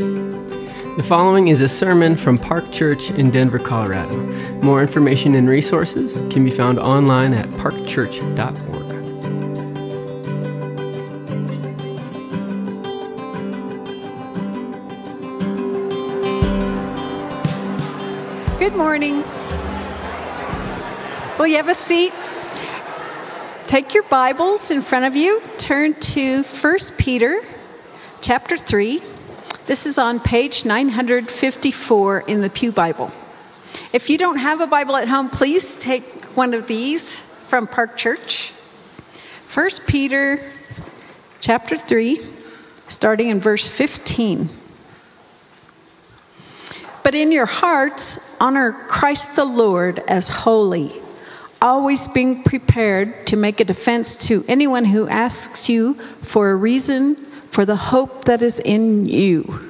The following is a sermon from Park Church in Denver, Colorado. More information and resources can be found online at parkchurch.org. Good morning. Will you have a seat? Take your Bibles in front of you. Turn to 1 Peter chapter 3. This is on page 954 in the Pew Bible. If you don't have a Bible at home, please take one of these from Park Church. 1 Peter chapter 3, starting in verse 15. But in your hearts, honor Christ the Lord as holy, always being prepared to make a defense to anyone who asks you for a reason for the hope that is in you.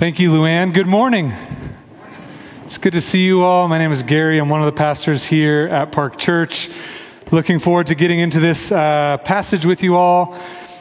Thank you, Luann. Good morning. It's good to see you all. My name is Gary. I'm one of the pastors here at Park Church. Looking forward to getting into this uh, passage with you all.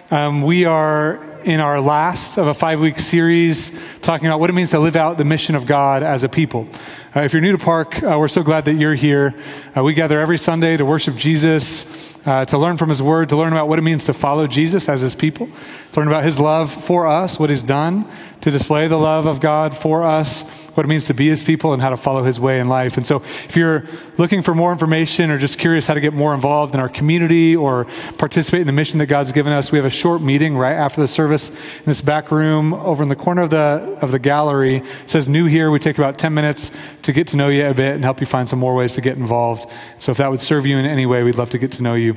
Um, we are in our last of a five week series talking about what it means to live out the mission of God as a people. Uh, if you're new to Park, uh, we're so glad that you're here. Uh, we gather every Sunday to worship Jesus, uh, to learn from His Word, to learn about what it means to follow Jesus as His people, to learn about His love for us, what He's done to display the love of God for us, what it means to be His people, and how to follow His way in life. And so, if you're looking for more information or just curious how to get more involved in our community or participate in the mission that God's given us, we have a short meeting right after the service in this back room over in the corner of the of the gallery. It says "New here." We take about ten minutes to get to know you a bit and help you find some more ways to get involved. So, if that would serve you in any way, we'd love to get to know you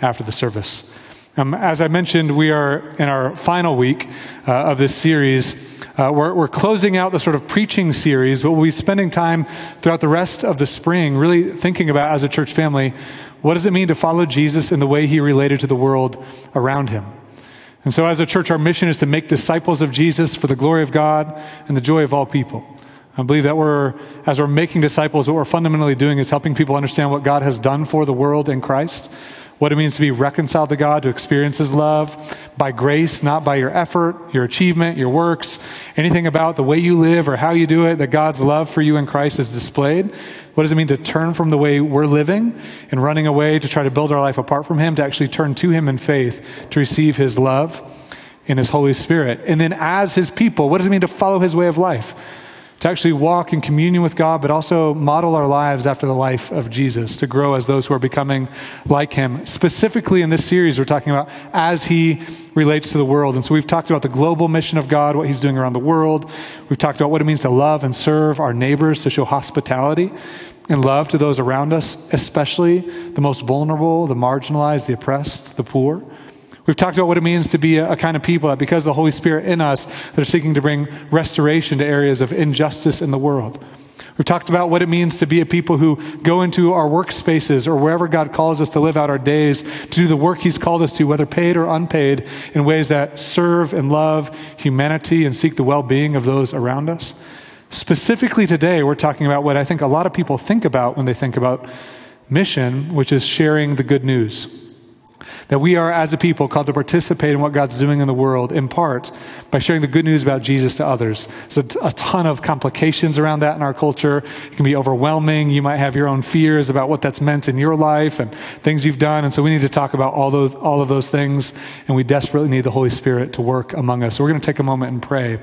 after the service. Um, as I mentioned, we are in our final week uh, of this series. Uh, we're, we're, closing out the sort of preaching series, but we'll be spending time throughout the rest of the spring really thinking about, as a church family, what does it mean to follow Jesus in the way he related to the world around him? And so, as a church, our mission is to make disciples of Jesus for the glory of God and the joy of all people. I believe that we're, as we're making disciples, what we're fundamentally doing is helping people understand what God has done for the world in Christ what it means to be reconciled to God, to experience His love by grace, not by your effort, your achievement, your works, anything about the way you live or how you do it, that God's love for you in Christ is displayed. What does it mean to turn from the way we're living and running away to try to build our life apart from Him, to actually turn to Him in faith, to receive His love in His Holy Spirit? And then as His people, what does it mean to follow His way of life? To actually walk in communion with God, but also model our lives after the life of Jesus, to grow as those who are becoming like him. Specifically in this series, we're talking about as he relates to the world. And so we've talked about the global mission of God, what he's doing around the world. We've talked about what it means to love and serve our neighbors, to show hospitality and love to those around us, especially the most vulnerable, the marginalized, the oppressed, the poor. We've talked about what it means to be a, a, kind of people that because of the Holy Spirit in us, that are seeking to bring restoration to areas of injustice in the world. We've talked about what it means to be a people who go into our workspaces or wherever God calls us to live out our days to do the work He's called us to, whether paid or unpaid, in ways that serve and love humanity and seek the well being of those around us. Specifically today, we're talking about what I think a lot of people think about when they think about mission, which is sharing the good news. That we are, as a people, called to participate in what God's doing in the world, in part by sharing the good news about Jesus to others. There's a, ton of complications around that in our culture. It can be overwhelming. You might have your own fears about what that's meant in your life and things you've done. And so we need to talk about all, those, all of those things. And we desperately need the Holy Spirit to work among us. So we're going to take a moment and pray.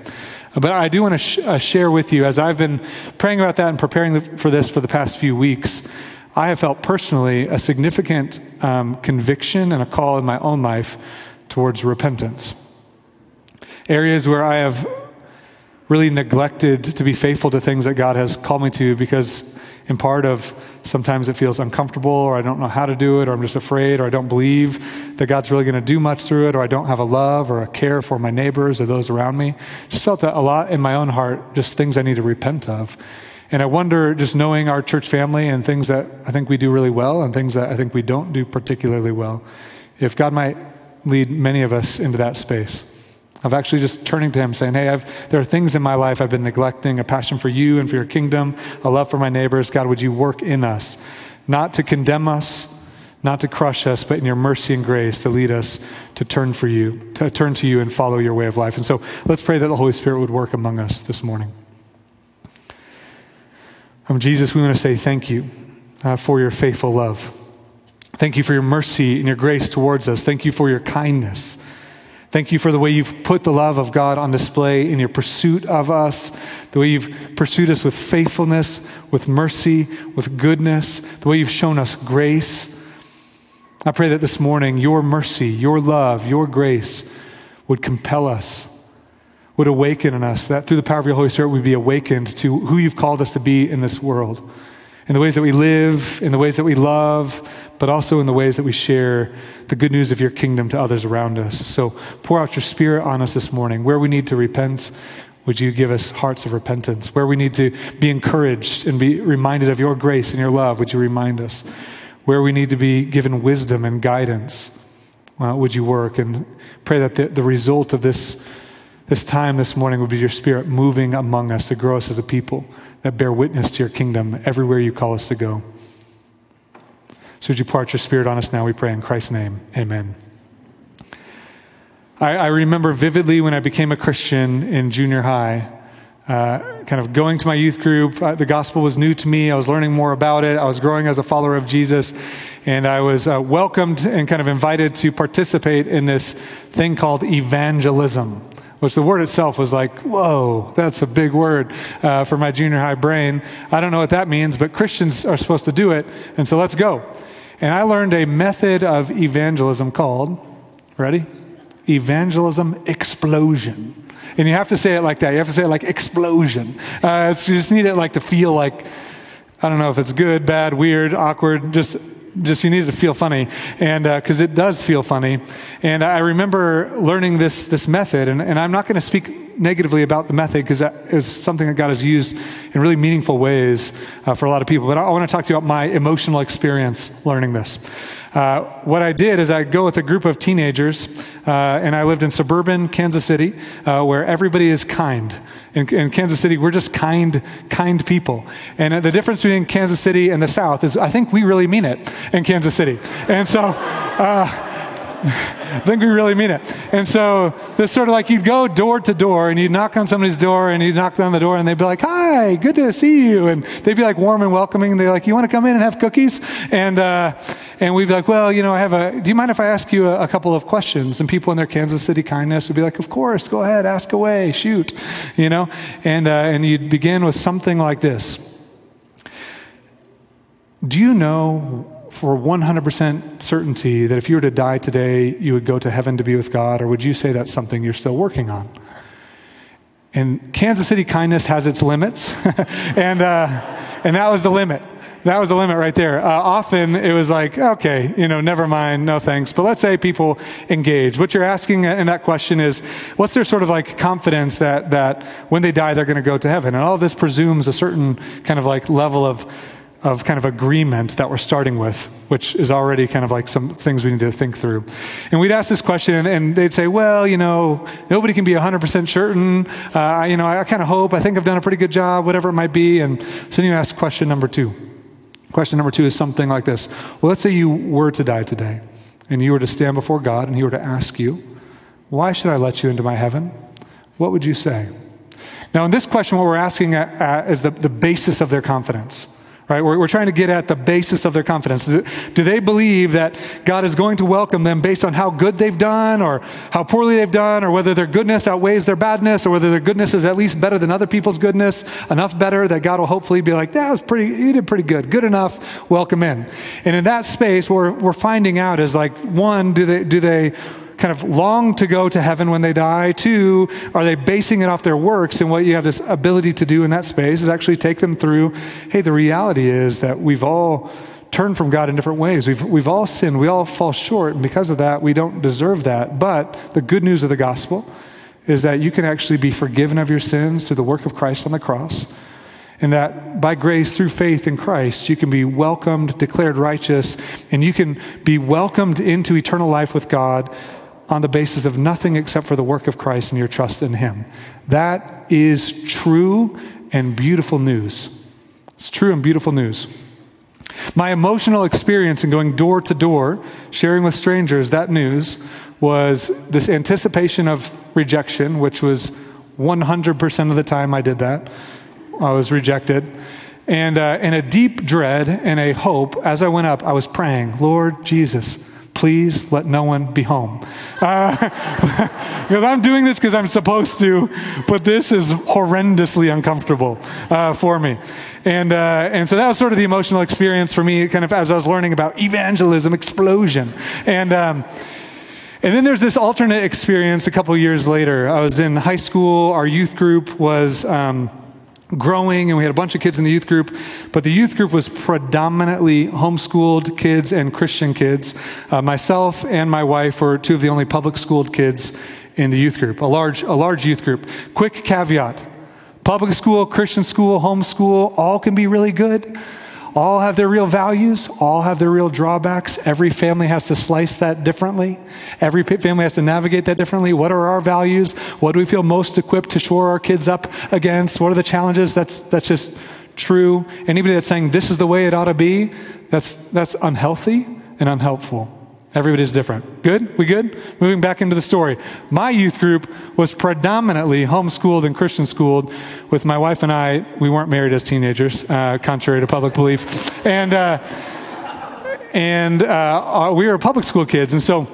But I do want to sh- uh, share with you, as I've been praying about that and preparing for this for the past few weeks, I have felt personally a significant um, conviction and a call in my own life towards repentance. Areas where I have really neglected to be faithful to things that God has called me to because in part of sometimes it feels uncomfortable, or I don't know how to do it, or I'm just afraid, or I don't believe that God's really going to do much through it, or I don't have a love or a care for my neighbors or those around me. Just felt a lot in my own heart, just things I need to repent of. And I wonder, just knowing our church family and things that I think we do really well and things that I think we don't do particularly well, if God might lead many of us into that space of actually just turning to Him, saying, Hey, I've, there are things in my life I've been neglecting a passion for you and for your kingdom, a love for my neighbors. God, would you work in us, not to condemn us, not to crush us, but in your mercy and grace to lead us to turn for you, to turn to you and follow your way of life. And so let's pray that the Holy Spirit would work among us this morning. Um, Jesus, we want to say thank you uh, for your faithful love. Thank you for your mercy and your grace towards us. Thank you for your kindness. Thank you for the way you've put the love of God on display in your pursuit of us, the way you've pursued us with faithfulness, with mercy, with goodness, the way you've shown us grace. I pray that this morning your mercy, your love, your grace would compel us would awaken in us, that through the power of your Holy Spirit, we'd be awakened to who you've called us to be in this world, in the ways that we live, in the ways that we love, but also in the ways that we share the good news of your kingdom to others around us. So pour out your Spirit on us this morning. Where we need to repent, would you give us hearts of repentance? Where we need to be encouraged and be reminded of your grace and your love, would you remind us? Where we need to be given wisdom and guidance, well, would you work? And pray that the, the result of this this time this morning would be your spirit moving among us to grow us as a people that bear witness to your kingdom everywhere you call us to go. So would you part your spirit on us now, we pray in Christ's name. Amen. I, I remember vividly when I became a Christian in junior high, uh, kind of going to my youth group. Uh, the gospel was new to me. I was learning more about it. I was growing as a follower of Jesus. And I was uh, welcomed and kind of invited to participate in this thing called evangelism which the word itself was like, whoa, that's a big word uh, for my junior high brain. I don't know what that means, but Christians are supposed to do it, and so let's go. And I learned a method of evangelism called, ready? Evangelism explosion. And you have to say it like that. You have to say it like explosion. Uh, you just need it like to feel like, I don't know if it's good, bad, weird, awkward, just just you needed to feel funny. And because uh, it does feel funny. And i remember learning this this method and, and i'm not going to speak negatively about the method because that is something that god has used in really meaningful ways uh, for a lot of people. But i, I want to talk to you about my emotional experience learning this. Uh, what I did is I go with a group of teenagers, uh, and I lived in suburban Kansas City, uh, where everybody is kind. In, in, Kansas City, we're just kind, kind people. And the difference between Kansas City and the South is I think we really mean it in Kansas City. And so, uh, I think we really mean it. And so this sort of like you'd go door to door and you'd knock on somebody's door and you'd knock on the door and they'd be like, "Hi, good to see you," and they'd be like warm and welcoming. And they're like, "You want to come in and have cookies?" And uh, and we'd be like, "Well, you know, I have a. Do you mind if I ask you a, a couple of questions?" And people in their Kansas City kindness would be like, "Of course, go ahead, ask away, shoot," you know. And uh, and you'd begin with something like this. Do you know for 100% certainty that if you were to die today, you would go to heaven to be with God, or would you say that's something you're still working on? And Kansas City kindness has its limits, and, uh, and that was the limit. That was the limit right there. Uh, often it was like, okay, you know, never mind, no thanks. But let's say people engage. What you're asking in that question is, what's their sort of like confidence that, that when they die, they're going to go to heaven? And all this presumes a certain kind of like level of of kind of agreement that we're starting with, which is already kind of like some things we need to think through. And we'd ask this question, and they'd say, well, you know, nobody can be 100% certain. Uh, you know, I, I kind of hope, I think I've done a pretty good job, whatever it might be. And so then you ask question number two. Question number two is something like this. Well, let's say you were to die today, and you were to stand before God, and He were to ask you, why should I let you into my heaven? What would you say? Now, in this question, what we're asking at, at is the, the basis of their confidence right? We're, we're trying to get at the basis of their confidence. Do, do they believe that God is going to welcome them based on how good they've done or how poorly they've done or whether their goodness outweighs their badness or whether their goodness is at least better than other people's goodness, enough better that God will hopefully be like, that was pretty, you did pretty good, good enough, welcome in. And in that space, what we're, we're finding out is like, one, do they, do they kind of long to go to heaven when they die? Two, are they basing it off their works? And what you have this ability to do in that space is actually take them through hey, the reality is that we've all turned from God in different ways. We've, we've all sinned, we all fall short, and because of that, we don't deserve that. But the good news of the gospel is that you can actually be forgiven of your sins through the work of Christ on the cross. And that by grace, through faith in Christ, you can be welcomed, declared righteous, and you can be welcomed into eternal life with God on the basis of nothing except for the work of Christ and your trust in Him. That is true and beautiful news. It's true and beautiful news. My emotional experience in going door to door, sharing with strangers that news, was this anticipation of rejection, which was 100% of the time I did that. I was rejected. And, uh, and a deep dread and a hope as I went up, I was praying, Lord Jesus, please let no one be home. Uh, because I'm doing this because I'm supposed to, but this is horrendously uncomfortable uh, for me. And, uh, and so that was sort of the emotional experience for me, kind of as I was learning about evangelism explosion. And, um, and then there's this alternate experience a couple years later. I was in high school, our youth group was. Um, growing, and we had a bunch of kids in the youth group. But the youth group was predominantly homeschooled kids and Christian kids. Uh, myself and my wife were two of the only public schooled kids in the youth group, a large, a large youth group. Quick caveat public school, Christian school, homeschool, all can be really good all have their real values, all have their real drawbacks. Every family has to slice that differently. Every family has to navigate that differently. What are our values? What do we feel most equipped to shore our kids up against? What are the challenges? That's, that's just true. Anybody that's saying this is the way it ought to be, that's, that's unhealthy and unhelpful. Everybody's different. Good? We good? Moving back into the story. My youth group was predominantly homeschooled and Christian schooled. With my wife and I, we weren't married as teenagers, uh, contrary to public belief. And, uh, and uh, we were public school kids. And so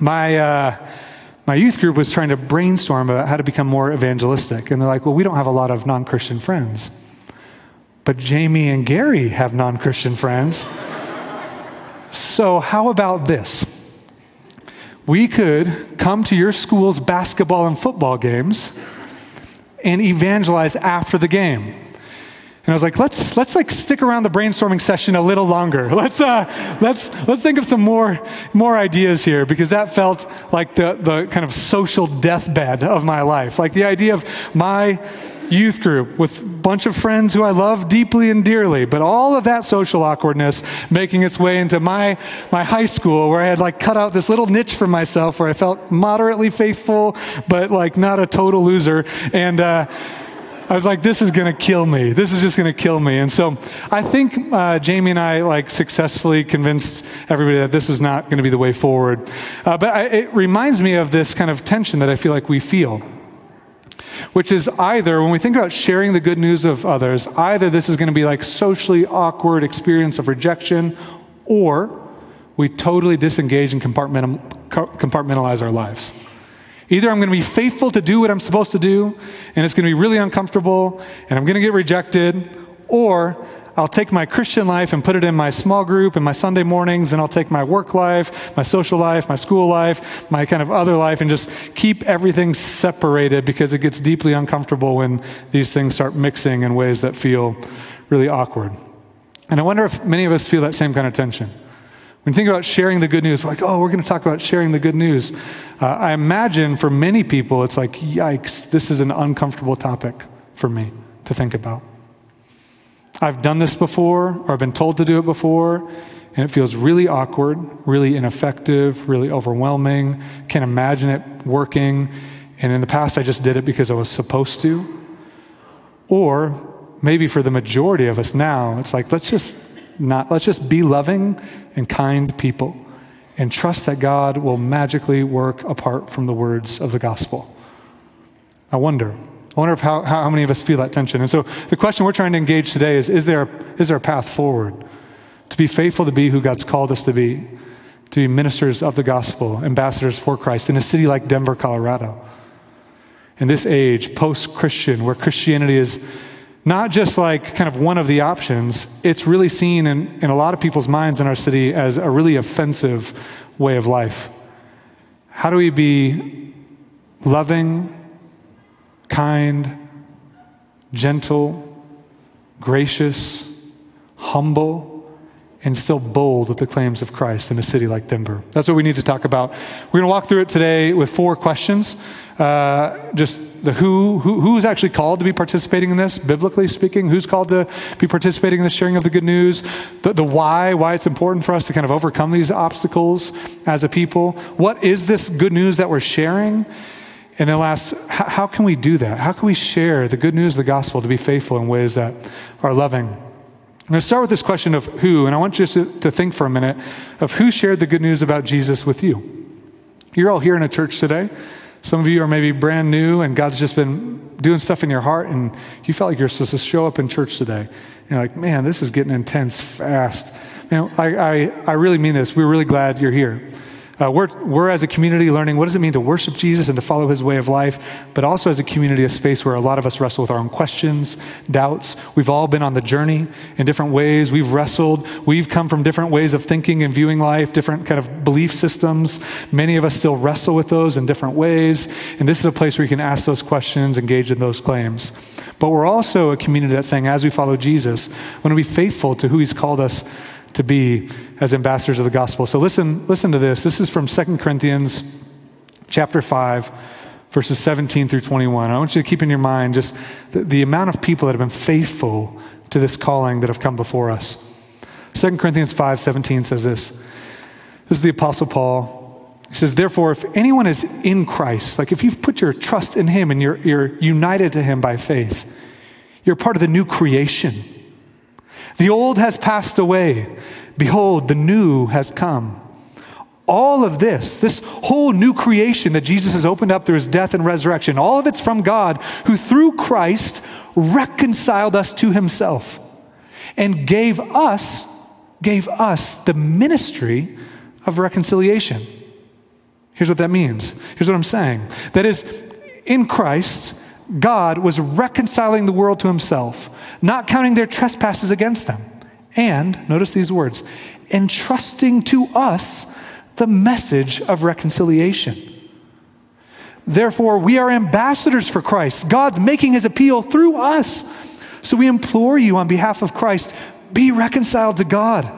my, uh, my youth group was trying to brainstorm about how to become more evangelistic. And they're like, well, we don't have a lot of non Christian friends. But Jamie and Gary have non Christian friends. So, how about this? We could come to your school's basketball and football games and evangelize after the game. And I was like, let's let's like stick around the brainstorming session a little longer. Let's uh, let's let's think of some more more ideas here because that felt like the the kind of social deathbed of my life. Like the idea of my youth group with a bunch of friends who I love deeply and dearly, but all of that social awkwardness making its way into my, my high school where I had like cut out this little niche for myself where I felt moderately faithful, but like not a total loser. And, uh, I was like, this is going to kill me. This is just going to kill me. And so I think uh, Jamie and I like successfully convinced everybody that this is not going to be the way forward. Uh, but I, it reminds me of this kind of tension that I feel like we feel which is either, when we think about sharing the good news of others, either this is going to be like socially awkward experience of rejection, or we totally disengage and compartmentalize our lives. Either I'm going to be faithful to do what I'm supposed to do, and it's going to be really uncomfortable, and I'm going to get rejected, or I'll take my Christian life and put it in my small group and my Sunday mornings, and I'll take my work life, my social life, my school life, my kind of other life, and just keep everything separated because it gets deeply uncomfortable when these things start mixing in ways that feel really awkward. And I wonder if many of us feel that same kind of tension. When you think about sharing the good news, we're like, oh, we're going to talk about sharing the good news. Uh, I imagine for many people, it's like, yikes, this is an uncomfortable topic for me to think about. I've done this before, or I've been told to do it before, and it feels really awkward, really ineffective, really overwhelming. Can't imagine it working. And in the past, I just did it because I was supposed to. Or maybe for the majority of us now, it's like, let's just not, let's just be loving and kind people and trust that God will magically work apart from the words of the gospel. I wonder. I wonder if how, how many of us feel that tension. And so the question we're trying to engage today is is there, a, there a path forward to be faithful to be who God's called us to be, to be ministers of the gospel, ambassadors for Christ in a city like Denver, Colorado? In this age, post Christian, where Christianity is not just like kind of one of the options, it's really seen in, in a lot of people's minds in our city as a really offensive way of life. How do we be loving, kind, gentle, gracious, humble, and still bold with the claims of Christ in a city like Denver? That's what we need to talk about. We're going to walk through it today with four questions. Uh, just the who, who, who's actually called to be participating in this, biblically speaking, who's called to be participating in the sharing of the good news, the, the why, why it's important for us to kind of overcome these obstacles as a people. What is this good news that we're sharing? And then last, how, can we do that? How can we share the good news of the gospel to be faithful in ways that are loving? I'm going to start with this question of who, and I want you to, to think for a minute of who shared the good news about Jesus with you. You're all here in a church today. Some of you are maybe brand new, and God's just been doing stuff in your heart, and you felt like you're supposed to show up in church today. You're like, man, this is getting intense fast. Know, I, I, I really mean this. We're really glad you're here. Uh, we're, we're as a community learning what does it mean to worship Jesus and to follow his way of life, but also as a community, a space where a lot of us wrestle with our own questions, doubts. We've all been on the journey in different ways. We've wrestled. We've come from different ways of thinking and viewing life, different kind of belief systems. Many of us still wrestle with those in different ways. And this is a place where you can ask those questions, engage in those claims. But we're also a community that's saying, as we follow Jesus, want to be faithful to who he's called us to be as ambassadors of the gospel. So listen, listen to this. This is from 2 Corinthians chapter 5, verses 17 through 21. I want you to keep in your mind just the, the amount of people that have been faithful to this calling that have come before us. 2 Corinthians 5, 17 says this. This is the Apostle Paul. He says, Therefore, if anyone is in Christ, like if you've put your trust in Him and you're, you're united to Him by faith, you're part of the new creation. The old has passed away. Behold, the new has come. All of this, this whole new creation that Jesus has opened up through his death and resurrection, all of it's from God who through Christ reconciled us to himself and gave us gave us the ministry of reconciliation. Here's what that means. Here's what I'm saying. That is in Christ God was reconciling the world to himself, not counting their trespasses against them. And, notice these words, entrusting to us the message of reconciliation. Therefore, we are ambassadors for Christ. God's making his appeal through us. So we implore you on behalf of Christ be reconciled to God.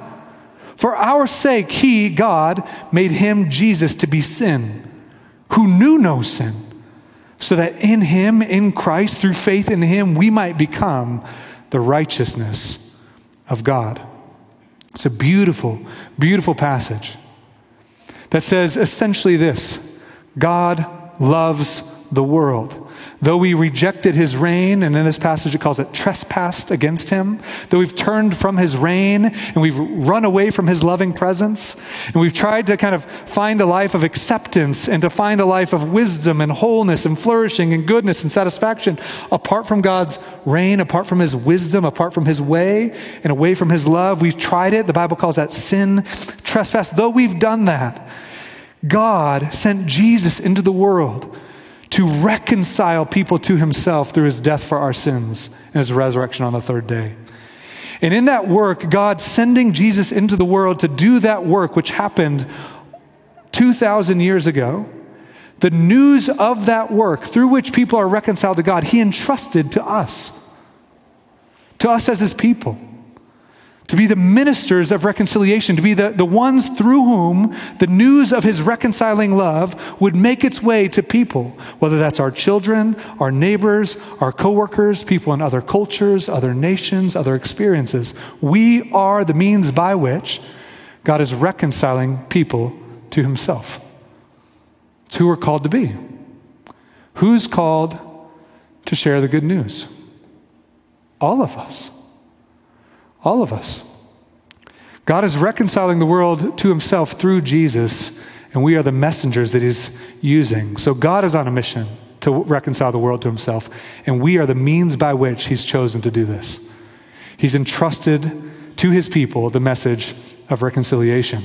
For our sake, he, God, made him, Jesus, to be sin, who knew no sin so that in him, in Christ, through faith in him, we might become the righteousness of God. It's a beautiful, beautiful passage that says essentially this God loves the world. Though we rejected his reign, and in this passage it calls it trespassed against him, though we've turned from his reign and we've run away from his loving presence, and we've tried to kind of find a life of acceptance and to find a life of wisdom and wholeness and flourishing and goodness and satisfaction apart from God's reign, apart from his wisdom, apart from his way, and away from his love, we've tried it. The Bible calls that sin, trespass. Though we've done that, God sent Jesus into the world to reconcile people to himself through his death for our sins and his resurrection on the third day. And in that work, God sending Jesus into the world to do that work, which happened 2,000 years ago, the news of that work through which people are reconciled to God, he entrusted to us, to us as his people to be the ministers of reconciliation, to be the, the ones through whom the news of his reconciling love would make its way to people, whether that's our children, our neighbors, our coworkers, people in other cultures, other nations, other experiences. We are the means by which God is reconciling people to himself. It's who we're called to be. Who's called to share the good news? All of us. All of us. God is reconciling the world to himself through Jesus, and we are the messengers that he's using. So God is on a mission to reconcile the world to himself, and we are the means by which he's chosen to do this. He's entrusted to his people the message of reconciliation.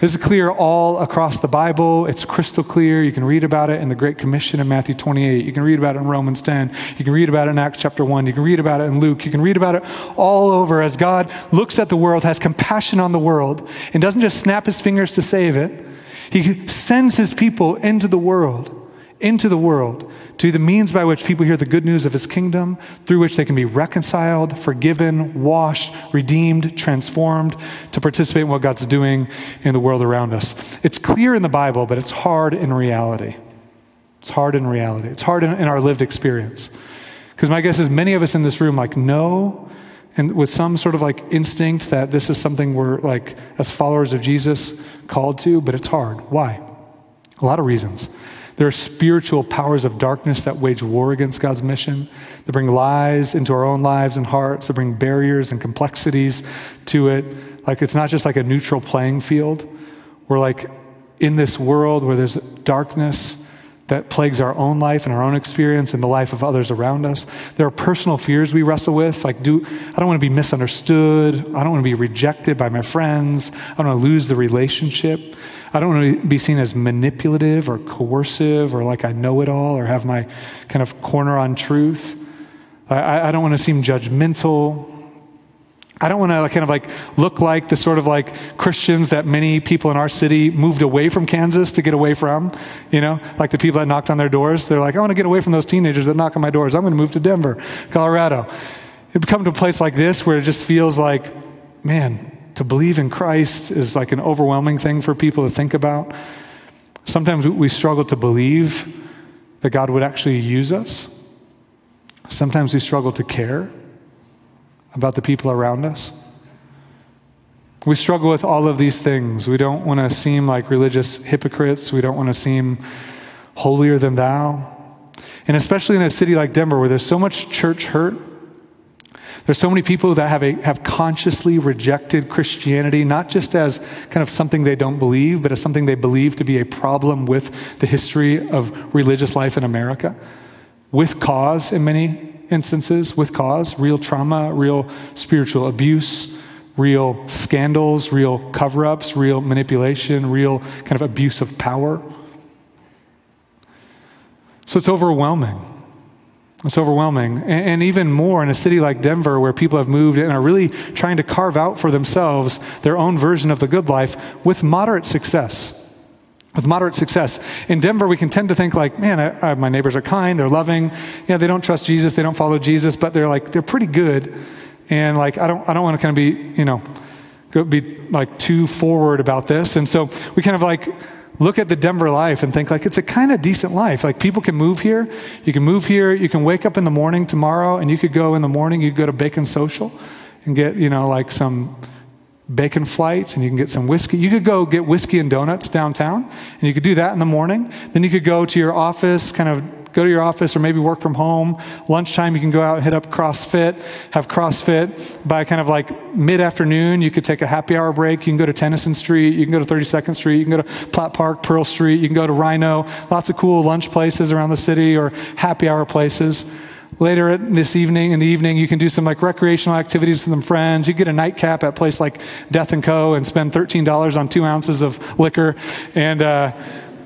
This is clear all across the Bible. It's crystal clear. You can read about it in the Great Commission in Matthew 28. You can read about it in Romans 10. You can read about it in Acts chapter 1. You can read about it in Luke. You can read about it all over as God looks at the world, has compassion on the world, and doesn't just snap his fingers to save it. He sends his people into the world, into the world, to be the means by which people hear the good news of his kingdom, through which they can be reconciled, forgiven, washed, redeemed, transformed, to participate in what God's doing in the world around us. It's clear in the Bible, but it's hard in reality. It's hard in reality. It's hard in, in our lived experience. Because my guess is many of us in this room like know and with some sort of like instinct that this is something we're like as followers of Jesus called to, but it's hard. Why? A lot of reasons. There are spiritual powers of darkness that wage war against God's mission, that bring lies into our own lives and hearts, that bring barriers and complexities to it. Like it's not just like a neutral playing field. We're like in this world where there's darkness that plagues our own life and our own experience and the life of others around us. There are personal fears we wrestle with, like do I don't want to be misunderstood, I don't want to be rejected by my friends, I don't want to lose the relationship. I don't want to be seen as manipulative or coercive or like I know it all or have my kind of corner on truth. I, I don't want to seem judgmental. I don't want to kind of like look like the sort of like Christians that many people in our city moved away from Kansas to get away from, you know, like the people that knocked on their doors. They're like, I want to get away from those teenagers that knock on my doors. I'm going to move to Denver, Colorado. It come to a place like this where it just feels like, man, to believe in Christ is like an overwhelming thing for people to think about. Sometimes we struggle to believe that God would actually use us. Sometimes we struggle to care about the people around us. We struggle with all of these things. We don't want to seem like religious hypocrites. We don't want to seem holier than thou. And especially in a city like Denver where there's so much church hurt, there's so many people that have, a, have consciously rejected Christianity, not just as kind of something they don't believe, but as something they believe to be a problem with the history of religious life in America, with cause in many instances with cause real trauma, real spiritual abuse, real scandals, real cover ups, real manipulation, real kind of abuse of power. So it's overwhelming. It's overwhelming. And, even more in a city like Denver, where people have moved and are really trying to carve out for themselves their own version of the good life with moderate success with moderate success. In Denver, we can tend to think like, man, I, I, my neighbors are kind, they're loving. Yeah, they don't trust Jesus, they don't follow Jesus, but they're like, they're pretty good. And like, I don't, I don't want to kind of be, you know, be like too forward about this. And so we kind of like look at the Denver life and think like, it's a kind of decent life. Like people can move here. You can move here. You can wake up in the morning tomorrow and you could go in the morning, you could go to Bacon Social and get, you know, like some, bacon flights and you can get some whiskey. You could go get whiskey and donuts downtown and you could do that in the morning. Then you could go to your office, kind of go to your office or maybe work from home. Lunchtime, you can go out and hit up CrossFit, have CrossFit. By kind of like mid afternoon, you could take a happy hour break. You can go to Tennyson Street. You can go to 32nd Street. You can go to Platt Park, Pearl Street. You can go to RiNo. Lots of cool lunch places around the city or happy hour places. Later this evening, in the evening, you can do some like recreational activities with some friends. You get a nightcap at a place like Death and Co. and spend $13 on two ounces of liquor. And, uh,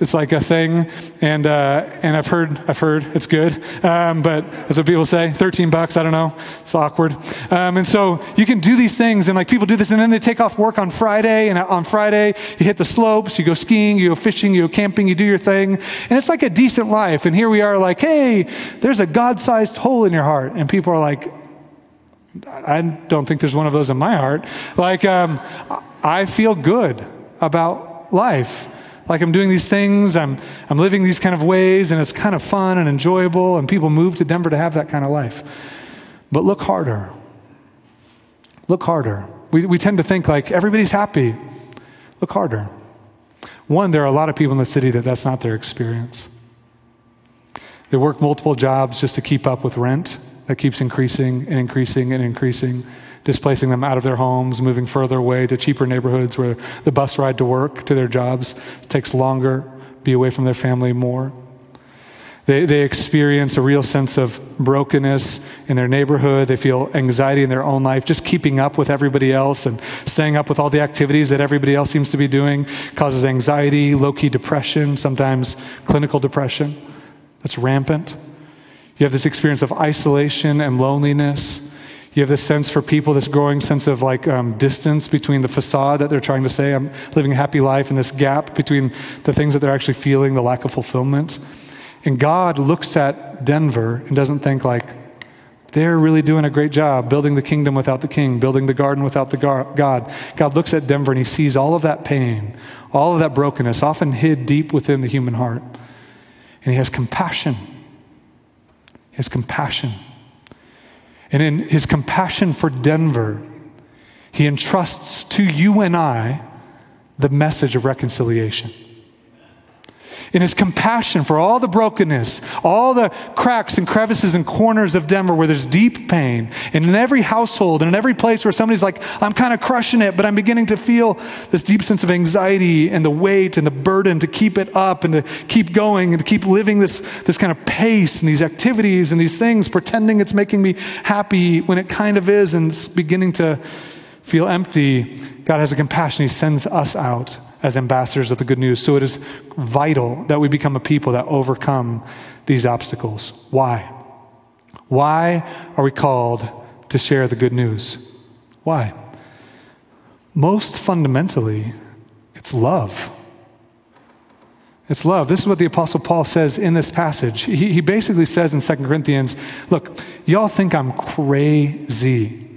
it's like a thing, and uh, and I've heard I've heard it's good, um, but that's what people say. Thirteen bucks, I don't know. It's awkward. Um, and so you can do these things, and like people do this, and then they take off work on Friday, and on Friday you hit the slopes, you go skiing, you go fishing, you go camping, you do your thing, and it's like a decent life. And here we are, like, hey, there's a God-sized hole in your heart, and people are like, I don't think there's one of those in my heart. Like, um, I feel good about life like I'm doing these things, I'm, I'm living these kind of ways, and it's kind of fun and enjoyable, and people move to Denver to have that kind of life. But look harder. Look harder. We, we tend to think like everybody's happy. Look harder. One, there are a lot of people in the city that that's not their experience. They work multiple jobs just to keep up with rent that keeps increasing and increasing and increasing displacing them out of their homes, moving further away to cheaper neighborhoods where the bus ride to work, to their jobs, takes longer, be away from their family more. They, they experience a real sense of brokenness in their neighborhood. They feel anxiety in their own life. Just keeping up with everybody else and staying up with all the activities that everybody else seems to be doing causes anxiety, low key depression, sometimes clinical depression. That's rampant. You have this experience of isolation and loneliness. You have this sense for people, this growing sense of like um, distance between the facade that they're trying to say, I'm living a happy life, and this gap between the things that they're actually feeling, the lack of fulfillment. And God looks at Denver and doesn't think like, they're really doing a great job building the kingdom without the king, building the garden without the gar- God. God looks at Denver and he sees all of that pain, all of that brokenness, often hid deep within the human heart. And he has compassion. He has compassion. And in his compassion for Denver, he entrusts to you and I the message of reconciliation in his compassion for all the brokenness, all the cracks and crevices and corners of Denver where there's deep pain, and in every household and in every place where somebody's like, I'm kind of crushing it, but I'm beginning to feel this deep sense of anxiety and the weight and the burden to keep it up and to keep going and to keep living this, this kind of pace and these activities and these things, pretending it's making me happy when it kind of is and it's beginning to feel empty. God has a compassion. He sends us out as ambassadors of the good news. So it is vital that we become a people that overcome these obstacles. Why? Why are we called to share the good news? Why? Most fundamentally, it's love. It's love. This is what the Apostle Paul says in this passage. He, he basically says in 2 Corinthians Look, y'all think I'm crazy.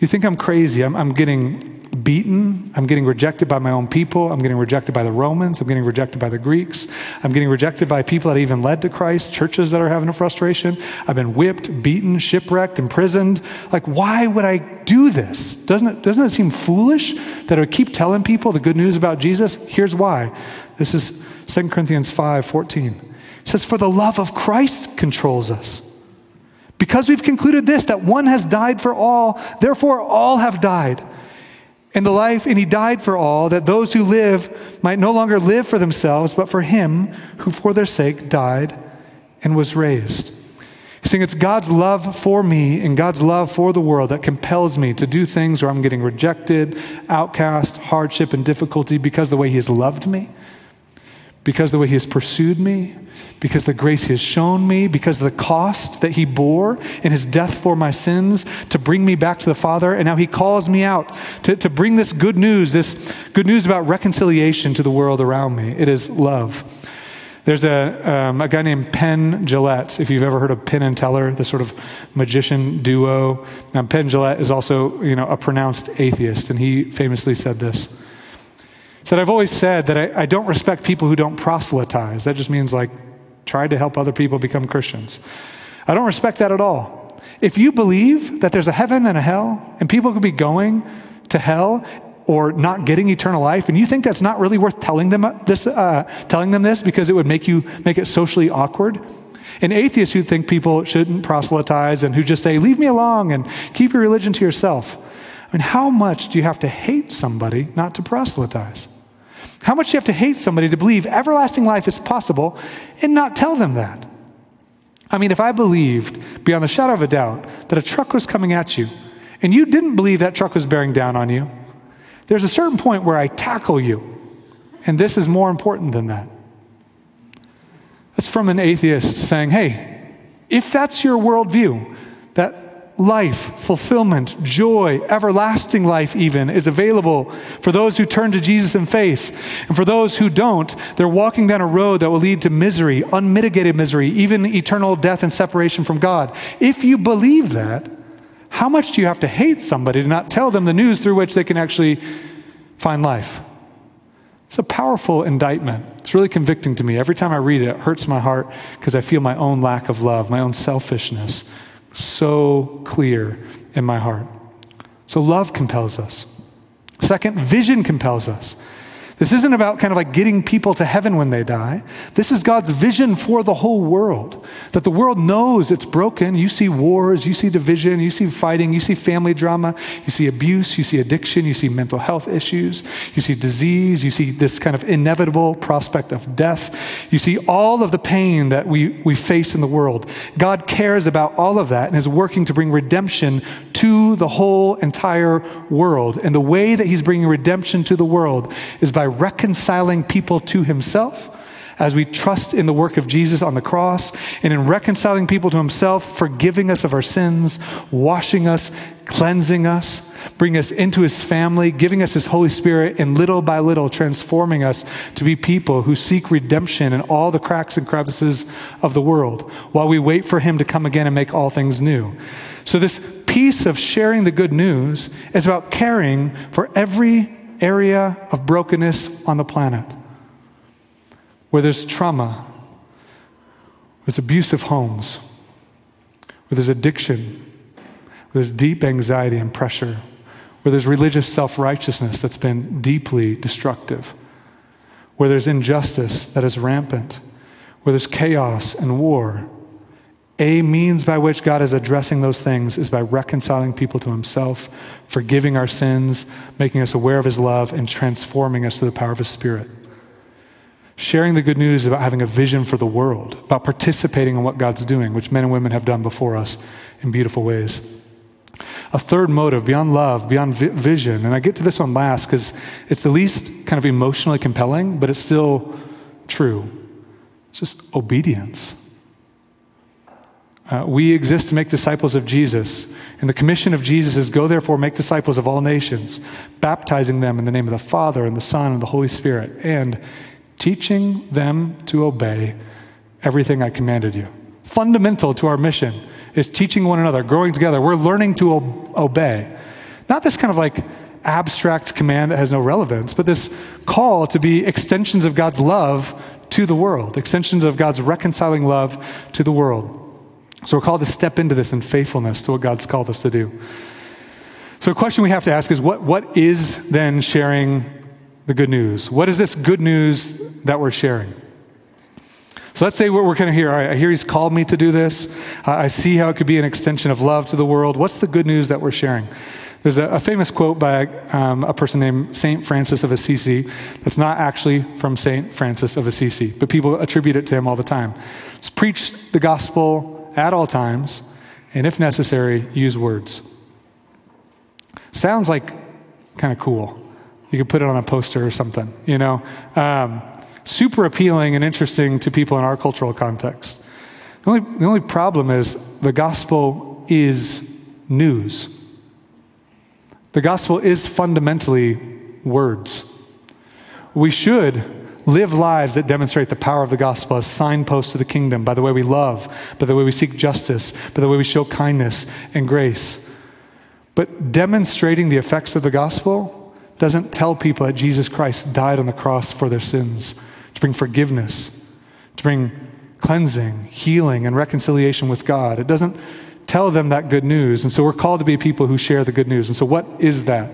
You think I'm crazy. I'm, I'm getting beaten. I'm getting rejected by my own people. I'm getting rejected by the Romans. I'm getting rejected by the Greeks. I'm getting rejected by people that even led to Christ, churches that are having a frustration. I've been whipped, beaten, shipwrecked, imprisoned. Like, why would I do this? Doesn't it, doesn't it seem foolish that I would keep telling people the good news about Jesus? Here's why. This is 2 Corinthians 5 14. It says, For the love of Christ controls us. Because we've concluded this, that one has died for all, therefore all have died and the life, and he died for all, that those who live might no longer live for themselves, but for him who for their sake died and was raised. He's saying it's God's love for me and God's love for the world that compels me to do things where I'm getting rejected, outcast, hardship, and difficulty because the way he has loved me because the way he has pursued me, because the grace he has shown me, because of the cost that he bore in his death for my sins to bring me back to the Father. And now he calls me out to, to bring this good news, this good news about reconciliation to the world around me. It is love. There's a, um, a guy named Penn Jillette, if you've ever heard of Penn and Teller, the sort of magician duo. Penn Jillette is also, you know, a pronounced atheist, and he famously said this said, I've always said that I, I don't respect people who don't proselytize. That just means like try to help other people become Christians. I don't respect that at all. If you believe that there's a heaven and a hell, and people could be going to hell or not getting eternal life, and you think that's not really worth telling them this, uh, telling them this because it would make you make it socially awkward. And atheists who think people shouldn't proselytize and who just say, "Leave me alone and keep your religion to yourself." I mean, how much do you have to hate somebody not to proselytize? How much do you have to hate somebody to believe everlasting life is possible and not tell them that? I mean, if I believed beyond the shadow of a doubt that a truck was coming at you and you didn't believe that truck was bearing down on you, there's a certain point where I tackle you. And this is more important than that. That's from an atheist saying, hey, if that's your worldview, that life, fulfillment, joy, everlasting life, even, is available for those who turn to Jesus in faith. And for those who don't, they're walking down a road that will lead to misery, unmitigated misery, even eternal death and separation from God. If you believe that, how much do you have to hate somebody to not tell them the news through which they can actually find life? It's a powerful indictment. It's really convicting to me. Every time I read it, it hurts my heart because I feel my own lack of love, my own selfishness so clear in my heart. So love compels us. Second, vision compels us. This isn't about kind of like getting people to heaven when they die. This is God's vision for the whole world. That the world knows it's broken. You see wars, you see division, you see fighting, you see family drama, you see abuse, you see addiction, you see mental health issues, you see disease, you see this kind of inevitable prospect of death. You see all of the pain that we, we face in the world. God cares about all of that and is working to bring redemption to the whole entire world. And the way that He's bringing redemption to the world is by reconciling people to himself as we trust in the work of Jesus on the cross and in reconciling people to himself, forgiving us of our sins, washing us, cleansing us, bring us into his family, giving us his Holy Spirit, and little by little transforming us to be people who seek redemption in all the cracks and crevices of the world while we wait for him to come again and make all things new. So, this piece of sharing the good news is about caring for every area of brokenness on the planet where there's trauma, where there's abusive homes, where there's addiction, where there's deep anxiety and pressure, where there's religious self righteousness that's been deeply destructive, where there's injustice that is rampant, where there's chaos and war. A means by which God is addressing those things is by reconciling people to Himself, forgiving our sins, making us aware of His love, and transforming us through the power of His Spirit. Sharing the good news about having a vision for the world, about participating in what God's doing, which men and women have done before us in beautiful ways. A third motive beyond love, beyond vi- vision, and I get to this one last because it's the least kind of emotionally compelling, but it's still true. It's just obedience. Uh, we exist to make disciples of Jesus. And the commission of Jesus is go therefore make disciples of all nations, baptizing them in the name of the Father and the Son and the Holy Spirit, and teaching them to obey everything I commanded you. Fundamental to our mission is teaching one another, growing together. We're learning to o- obey. Not this kind of like abstract command that has no relevance, but this call to be extensions of God's love to the world, extensions of God's reconciling love to the world. So we're called to step into this in faithfulness to what God's called us to do. So a question we have to ask is what, what is then sharing the good news? What is this good news that we're sharing? So let's say we're, we're kind of here. I hear he's called me to do this. I see how it could be an extension of love to the world. What's the good news that we're sharing? There's a, a famous quote by um, a person named St. Francis of Assisi that's not actually from St. Francis of Assisi, but people attribute it to him all the time. It's preach the gospel at all times, and if necessary, use words. Sounds like kind of cool. You could put it on a poster or something, you know? Um, super appealing and interesting to people in our cultural context. The only, the only problem is the gospel is news. The gospel is fundamentally words. We should live lives that demonstrate the power of the gospel as signposts to the kingdom by the way we love, by the way we seek justice, by the way we show kindness and grace. But demonstrating the effects of the gospel doesn't tell people that Jesus Christ died on the cross for their sins to bring forgiveness, to bring cleansing, healing, and reconciliation with God. It doesn't tell them that good news. And so we're called to be people who share the good news. And so, what is that?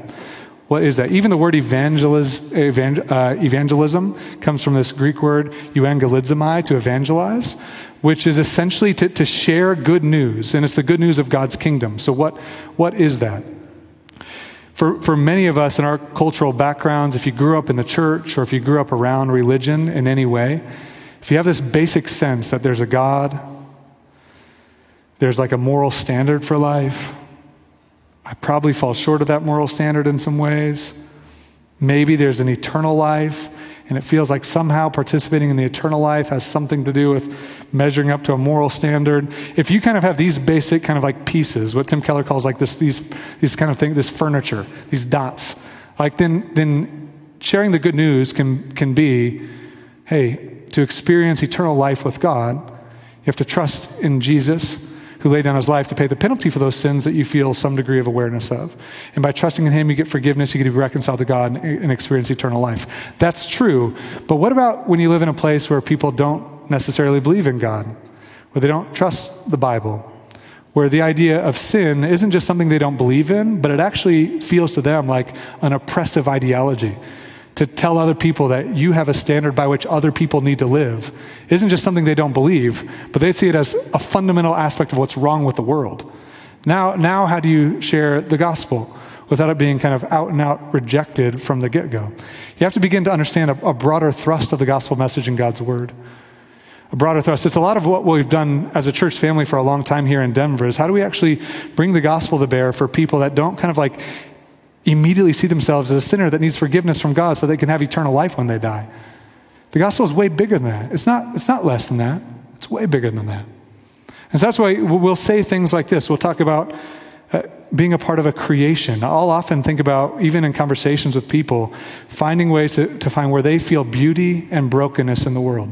What is that? Even the word evangeliz, evangel, uh, evangelism comes from this Greek word euangelizomai, to evangelize, which is essentially to, to share good news. And it's the good news of God's kingdom. So, what, what is that? For, for many of us in our cultural backgrounds, if you grew up in the church or if you grew up around religion in any way, if you have this basic sense that there's a God, there's like a moral standard for life, I probably fall short of that moral standard in some ways. Maybe there's an eternal life, and it feels like somehow participating in the eternal life has something to do with measuring up to a moral standard. If you kind of have these basic kind of like pieces, what Tim Keller calls like this, these, these kind of things, this furniture, these dots, like then, then sharing the good news can, can be, hey, to experience eternal life with God, you have to trust in Jesus who laid down his life to pay the penalty for those sins that you feel some degree of awareness of. And by trusting in him, you get forgiveness, you get to be reconciled to God and experience eternal life. That's true. But what about when you live in a place where people don't necessarily believe in God, where they don't trust the Bible? Where the idea of sin isn't just something they don't believe in, but it actually feels to them like an oppressive ideology to tell other people that you have a standard by which other people need to live isn't just something they don't believe, but they see it as a fundamental aspect of what's wrong with the world. Now, now how do you share the gospel without it being kind of out and out rejected from the get go? You have to begin to understand a, a broader thrust of the gospel message in God's word. A broader thrust. It's a lot of what we've done as a church family for a long time here in Denver is how do we actually bring the gospel to bear for people that don't kind of like immediately see themselves as a sinner that needs forgiveness from God so they can have eternal life when they die. The gospel is way bigger than that. It's not, it's not less than that, it's way bigger than that. And so that's why we'll say things like this. We'll talk about uh, being a part of a creation. I'll often think about, even in conversations with people, finding ways to, to find where they feel beauty and brokenness in the world.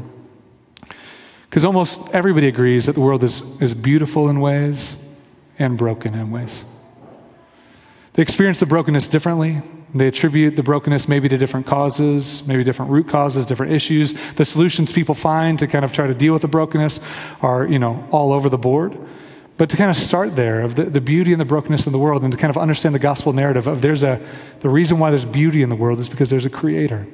Because almost everybody agrees that the world is, is beautiful in ways and broken in ways. They experience the brokenness differently. They attribute the brokenness maybe to different causes, maybe different root causes, different issues. The solutions people find to kind of try to deal with the brokenness are, you know, all over the board. But to kind of start there of the, the beauty and the brokenness in the world and to kind of understand the gospel narrative of there's a, the reason why there's beauty in the world is because there's a creator.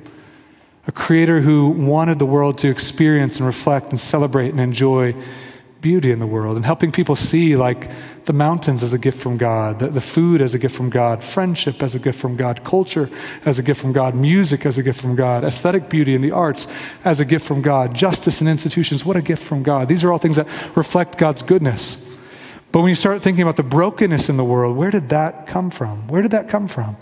A creator who wanted the world to experience and reflect and celebrate and enjoy beauty in the world and helping people see like the mountains as a gift from God, the, the, food as a gift from God, friendship as a gift from God, culture as a gift from God, music as a gift from God, aesthetic beauty in the arts as a gift from God, justice in institutions, what a gift from God. These are all things that reflect God's goodness. But when you start thinking about the brokenness in the world, where did that come from? Where did that come from?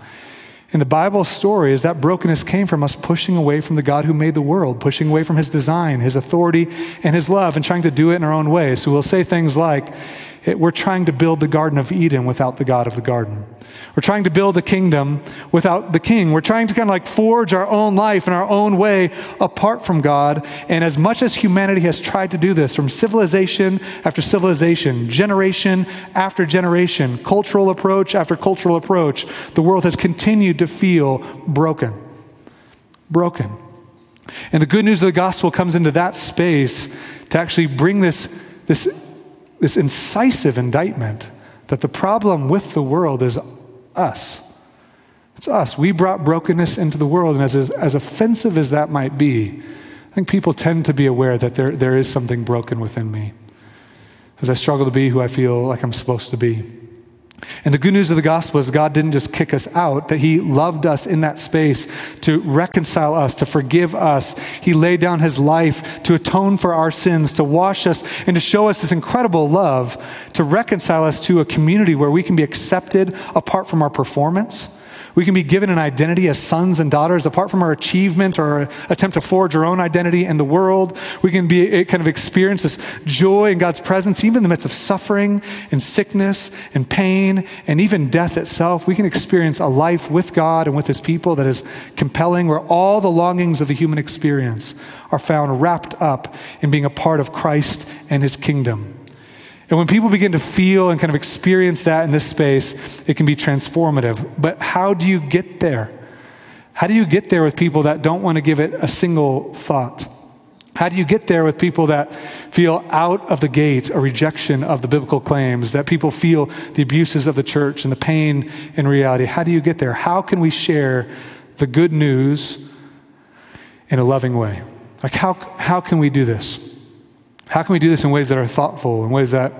In the Bible story is that brokenness came from us pushing away from the God who made the world, pushing away from his design, his authority, and his love, and trying to do it in our own way. So we'll say things like, we're trying to build the Garden of Eden without the God of the garden. We're trying to build a kingdom without the king. We're trying to kind of like forge our own life in our own way apart from God. And as much as humanity has tried to do this from civilization after civilization, generation after generation, cultural approach after cultural approach, the world has continued to feel broken. Broken. And the good news of the gospel comes into that space to actually bring this, this, this incisive indictment that the problem with the world is us. It's us. We brought brokenness into the world, and as, as offensive as that might be, I think people tend to be aware that there, there is something broken within me as I struggle to be who I feel like I'm supposed to be. And the good news of the gospel is God didn't just kick us out, that He loved us in that space to reconcile us, to forgive us. He laid down His life to atone for our sins, to wash us, and to show us this incredible love, to reconcile us to a community where we can be accepted apart from our performance we can be given an identity as sons and daughters apart from our achievement or attempt to forge our own identity in the world. We can be eh, kind of experience this joy in God's presence, even in the midst of suffering and sickness and pain and even death itself. We can experience a life with God and with His people that is compelling, where all the longings of the human experience are found wrapped up in being a part of Christ and His kingdom. And when people begin to feel and kind of experience that in this space, it can be transformative. But how do you get there? How do you get there with people that don't want to give it a single thought? How do you get there with people that feel out of the gate a rejection of the biblical claims, that people feel the abuses of the church and the pain in reality? How do you get there? How can we share the good news in a loving way? Like, how, how can we do this? How can we do this in ways that are thoughtful, in ways that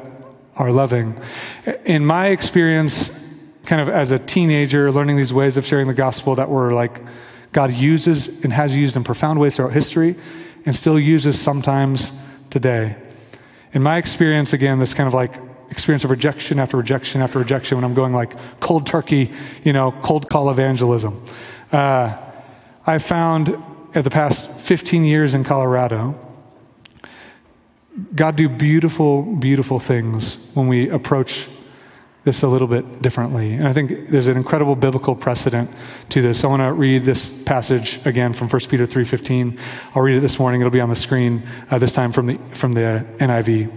are loving? In my experience, kind of as a teenager, learning these ways of sharing the gospel that were like God uses and has used in profound ways throughout history and still uses sometimes today. In my experience, again, this kind of like experience of rejection after rejection after rejection when I'm going like cold turkey, you know, cold call evangelism. Uh, I found at the past 15 years in Colorado, God do beautiful, beautiful things when we approach this a little bit differently. And I think there's an incredible biblical precedent to this. I want to read this passage again from 1 Peter 3.15. I'll read it this morning. It'll be on the screen uh, this time from the, from the NIV.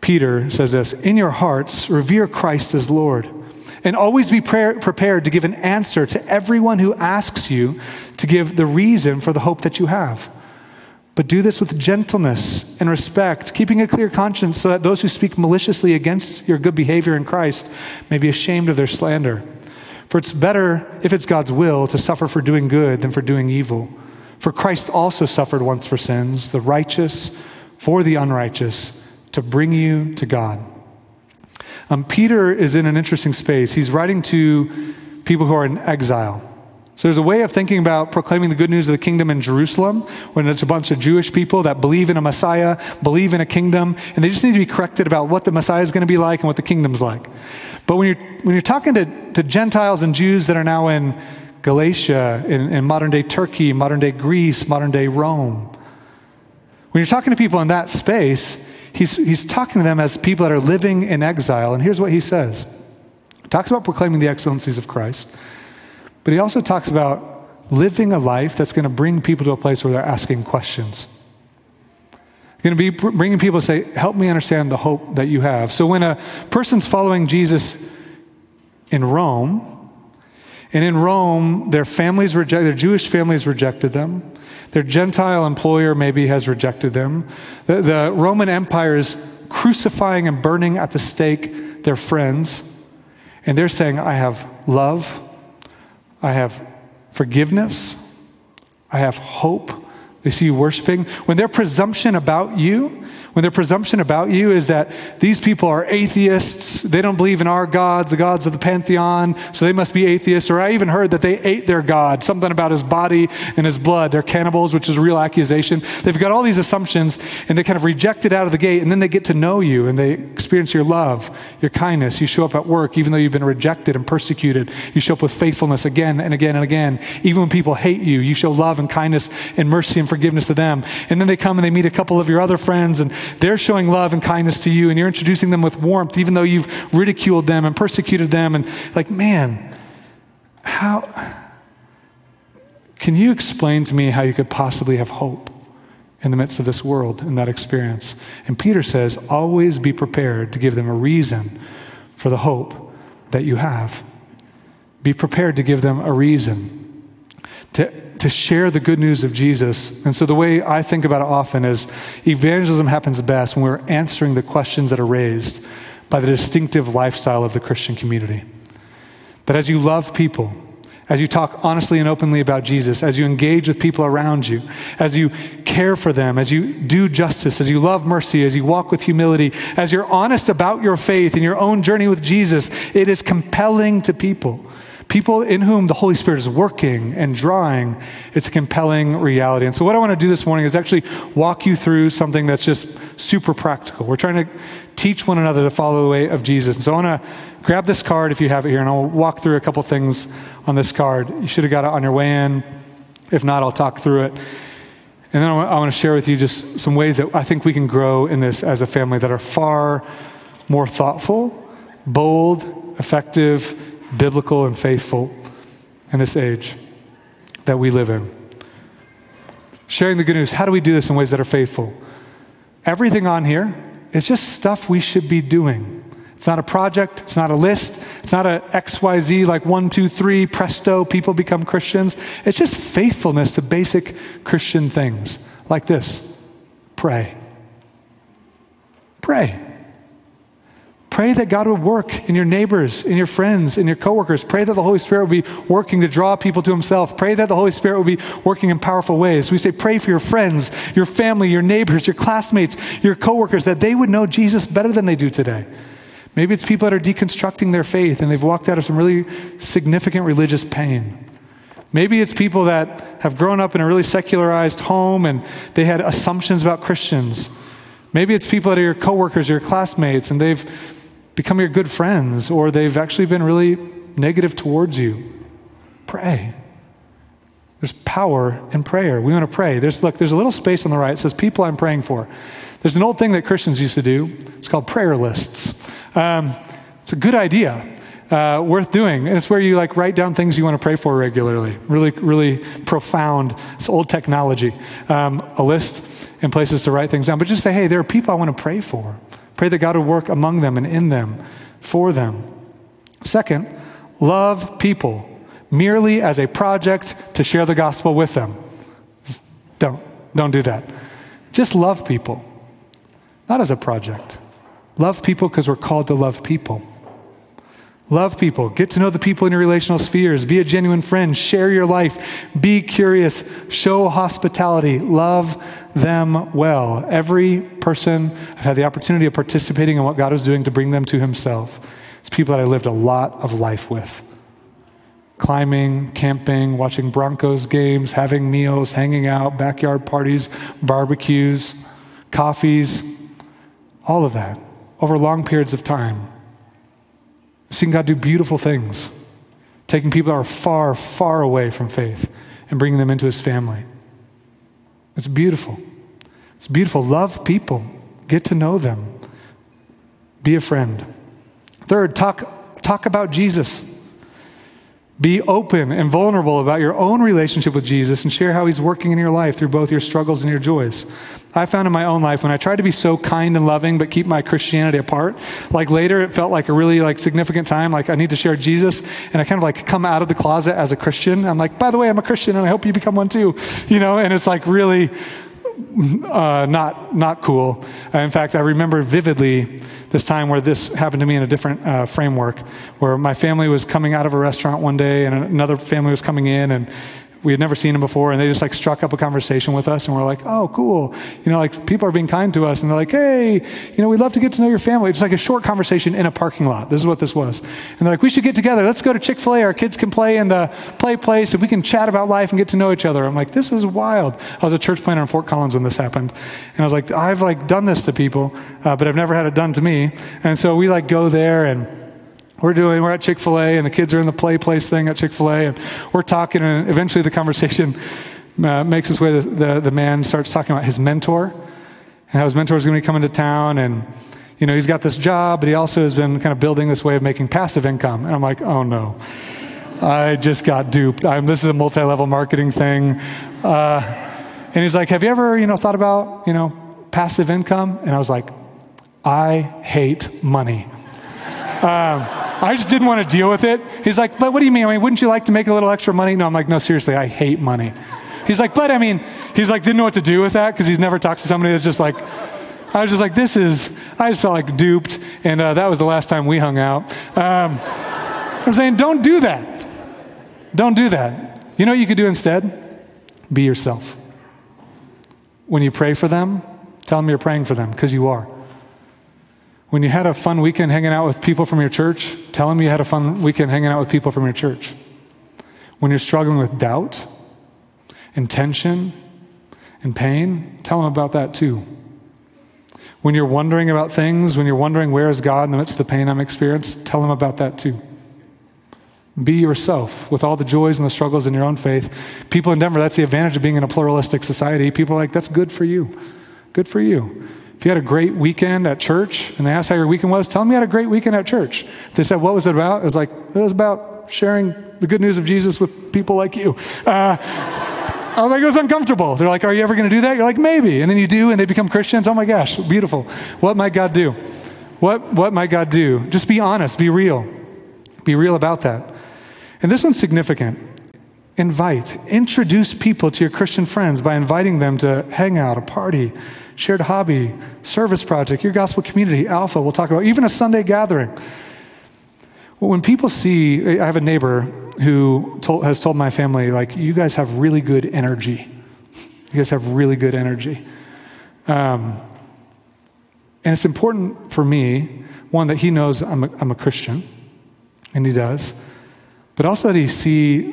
Peter says this, In your hearts, revere Christ as Lord. And always be prepared to give an answer to everyone who asks you to give the reason for the hope that you have but do this with gentleness and respect, keeping a clear conscience so that those who speak maliciously against your good behavior in Christ may be ashamed of their slander. For it's better, if it's God's will, to suffer for doing good than for doing evil. For Christ also suffered once for sins, the righteous for the unrighteous, to bring you to God. Um, Peter is in an interesting space. He's writing to people who are in exile. So there's a way of thinking about proclaiming the good news of the kingdom in Jerusalem when it's a bunch of Jewish people that believe in a Messiah, believe in a kingdom, and they just need to be corrected about what the Messiah is going to be like and what the kingdom's like. But when you're, when you're talking to, to Gentiles and Jews that are now in Galatia, in, in modern day Turkey, modern day Greece, modern day Rome. When you're talking to people in that space, he's, he's talking to them as people that are living in exile. And here's what he says he talks about proclaiming the excellencies of Christ, but he also talks about living a life that's going to bring people to a place where they're asking questions. Going to be bringing people to say, Help me understand the hope that you have. So when a person's following Jesus in Rome, and in Rome, their families reject, their Jewish families rejected them. Their Gentile employer maybe has rejected them. The, the Roman Empire is crucifying and burning at the stake their friends. And they're saying, I have love, I have forgiveness, I have hope. They see you worshiping. When their presumption about you when their presumption about you is that these people are atheists, they don't believe in our gods, the gods of the pantheon, so they must be atheists. Or I even heard that they ate their God, something about his body and his blood. They're cannibals, which is a real accusation. They've got all these assumptions and they kind of reject it out of the gate, and then they get to know you and they experience your love, your kindness. You show up at work, even though you've been rejected and persecuted. You show up with faithfulness again and again and again. Even when people hate you, you show love and kindness and mercy and forgiveness to them. And then they come and they meet a couple of your other friends and they're showing love and kindness to you, and you're introducing them with warmth, even though you've ridiculed them and persecuted them. And like, man, how can you explain to me how you could possibly have hope in the midst of this world in that experience? And Peter says, always be prepared to give them a reason for the hope that you have. Be prepared to give them a reason to to share the good news of Jesus. And so the way I think about it often is evangelism happens best when we're answering the questions that are raised by the distinctive lifestyle of the Christian community. That as you love people, as you talk honestly and openly about Jesus, as you engage with people around you, as you care for them, as you do justice, as you love mercy, as you walk with humility, as you're honest about your faith and your own journey with Jesus, it is compelling to people people in whom the Holy Spirit is working and drawing, it's a compelling reality. And so, what I want to do this morning is actually walk you through something that's just super practical. We're trying to teach one another to follow the way of Jesus. And so, I want to grab this card if you have it here, and I'll walk through a couple things on this card. You should have got it on your way in. If not, I'll talk through it. And then I want to share with you just some ways that I think we can grow in this as a family that are far more thoughtful, bold, effective, biblical and faithful in this age that we live in. Sharing the good news, how do we do this in ways that are faithful? Everything on here is just stuff we should be doing. It's not a project, it's not a list, it's not a XYZ like one, two, three, presto, people become Christians. It's just faithfulness to basic Christian things like this pray. Pray. Pray that God would work in your neighbors, in your friends, in your coworkers. Pray that the Holy Spirit would be working to draw people to Himself. Pray that the Holy Spirit would be working in powerful ways. We say, pray for your friends, your family, your neighbors, your classmates, your coworkers, that they would know Jesus better than they do today. Maybe it's people that are deconstructing their faith and they've walked out of some really significant religious pain. Maybe it's people that have grown up in a really secularized home and they had assumptions about Christians. Maybe it's people that are your coworkers, your classmates, and they've become your good friends, or they've actually been really negative towards you. Pray. There's power in prayer. We want to pray. There's look, there's a little space on the right. It says people I'm praying for. There's an old thing that Christians used to do. It's called prayer lists. Um, it's a good idea, uh, worth doing, and it's where you like write down things you want to pray for regularly. Really, really profound. It's old technology. Um, a list and places to write things down, but just say, hey, there are people I want to pray for. Pray that God would work among them and in them for them. Second, love people merely as a project to share the gospel with them. Don't. Don't do that. Just love people, not as a project. Love people because we're called to love people. Love people. Get to know the people in your relational spheres. Be a genuine friend. Share your life. Be curious. Show hospitality. Love them well. Every person I've had the opportunity of participating in what God was doing to bring them to Himself. It's people that I lived a lot of life with. Climbing, camping, watching Broncos games, having meals, hanging out, backyard parties, barbecues, coffees, all of that over long periods of time. Seen God do beautiful things taking people that are far, far away from faith and bringing them into his family. It's beautiful. It's beautiful. Love people, get to know them, be a friend. Third, talk, talk about Jesus. Be open and vulnerable about your own relationship with Jesus and share how he's working in your life through both your struggles and your joys. I found in my own life when I tried to be so kind and loving but keep my Christianity apart, like later it felt like a really like significant time like I need to share Jesus and I kind of like come out of the closet as a Christian. I'm like, "By the way, I'm a Christian and I hope you become one too." You know, and it's like really uh, not not cool. Uh, in fact, I remember vividly this time where this happened to me in a different uh, framework, where my family was coming out of a restaurant one day, and another family was coming in, and we had never seen him before, and they just like struck up a conversation with us, and we're like, "Oh, cool!" You know, like people are being kind to us, and they're like, "Hey, you know, we'd love to get to know your family." It's like a short conversation in a parking lot. This is what this was, and they're like, "We should get together. Let's go to Chick Fil A. Our kids can play in the play place, and we can chat about life and get to know each other." I'm like, "This is wild." I was a church planter in Fort Collins when this happened, and I was like, "I've like done this to people, uh, but I've never had it done to me." And so we like go there and we're doing, we're at Chick fil A, and the kids are in the play place thing at Chick fil A, and we're talking, and eventually the conversation uh, makes its way. The, the, the, man starts talking about his mentor and how his mentor is going to be coming to town, and you know, he's got this job, but he also has been kind of building this way of making passive income. And I'm like, oh no, I just got duped. I'm, this is a multi level marketing thing. Uh, and he's like, have you ever, you know, thought about, you know, passive income? And I was like, I hate money. Um, I just didn't want to deal with it. He's like, but what do you mean? I mean, wouldn't you like to make a little extra money? No, I'm like, no, seriously, I hate money. He's like, but I mean, he's like, didn't know what to do with that because he's never talked to somebody that's just like, I was just like, this is, I just felt like duped. And uh, that was the last time we hung out. Um, I'm saying, don't do that. Don't do that. You know what you could do instead? Be yourself. When you pray for them, tell them you're praying for them because you are. When you had a fun weekend hanging out with people from your church, tell them you had a fun weekend hanging out with people from your church. When you're struggling with doubt and tension and pain, tell them about that too. When you're wondering about things, when you're wondering where is God in the midst of the pain I'm experiencing, tell them about that too. Be yourself with all the joys and the struggles in your own faith. People in Denver, that's the advantage of being in a pluralistic society. People are like, that's good for you. Good for you. If you had a great weekend at church and they asked how your weekend was, tell them you had a great weekend at church. If they said, What was it about? It was like, It was about sharing the good news of Jesus with people like you. Uh, I was like, It was uncomfortable. They're like, Are you ever going to do that? You're like, Maybe. And then you do, and they become Christians. Oh my gosh, beautiful. What might God do? What, what might God do? Just be honest, be real. Be real about that. And this one's significant. Invite, introduce people to your Christian friends by inviting them to hang out, a party, shared hobby, service project, your gospel community, Alpha, we'll talk about, even a Sunday gathering. Well, when people see, I have a neighbor who told, has told my family, like, you guys have really good energy. You guys have really good energy. Um, and it's important for me, one, that he knows I'm a, I'm a Christian, and he does, but also that he see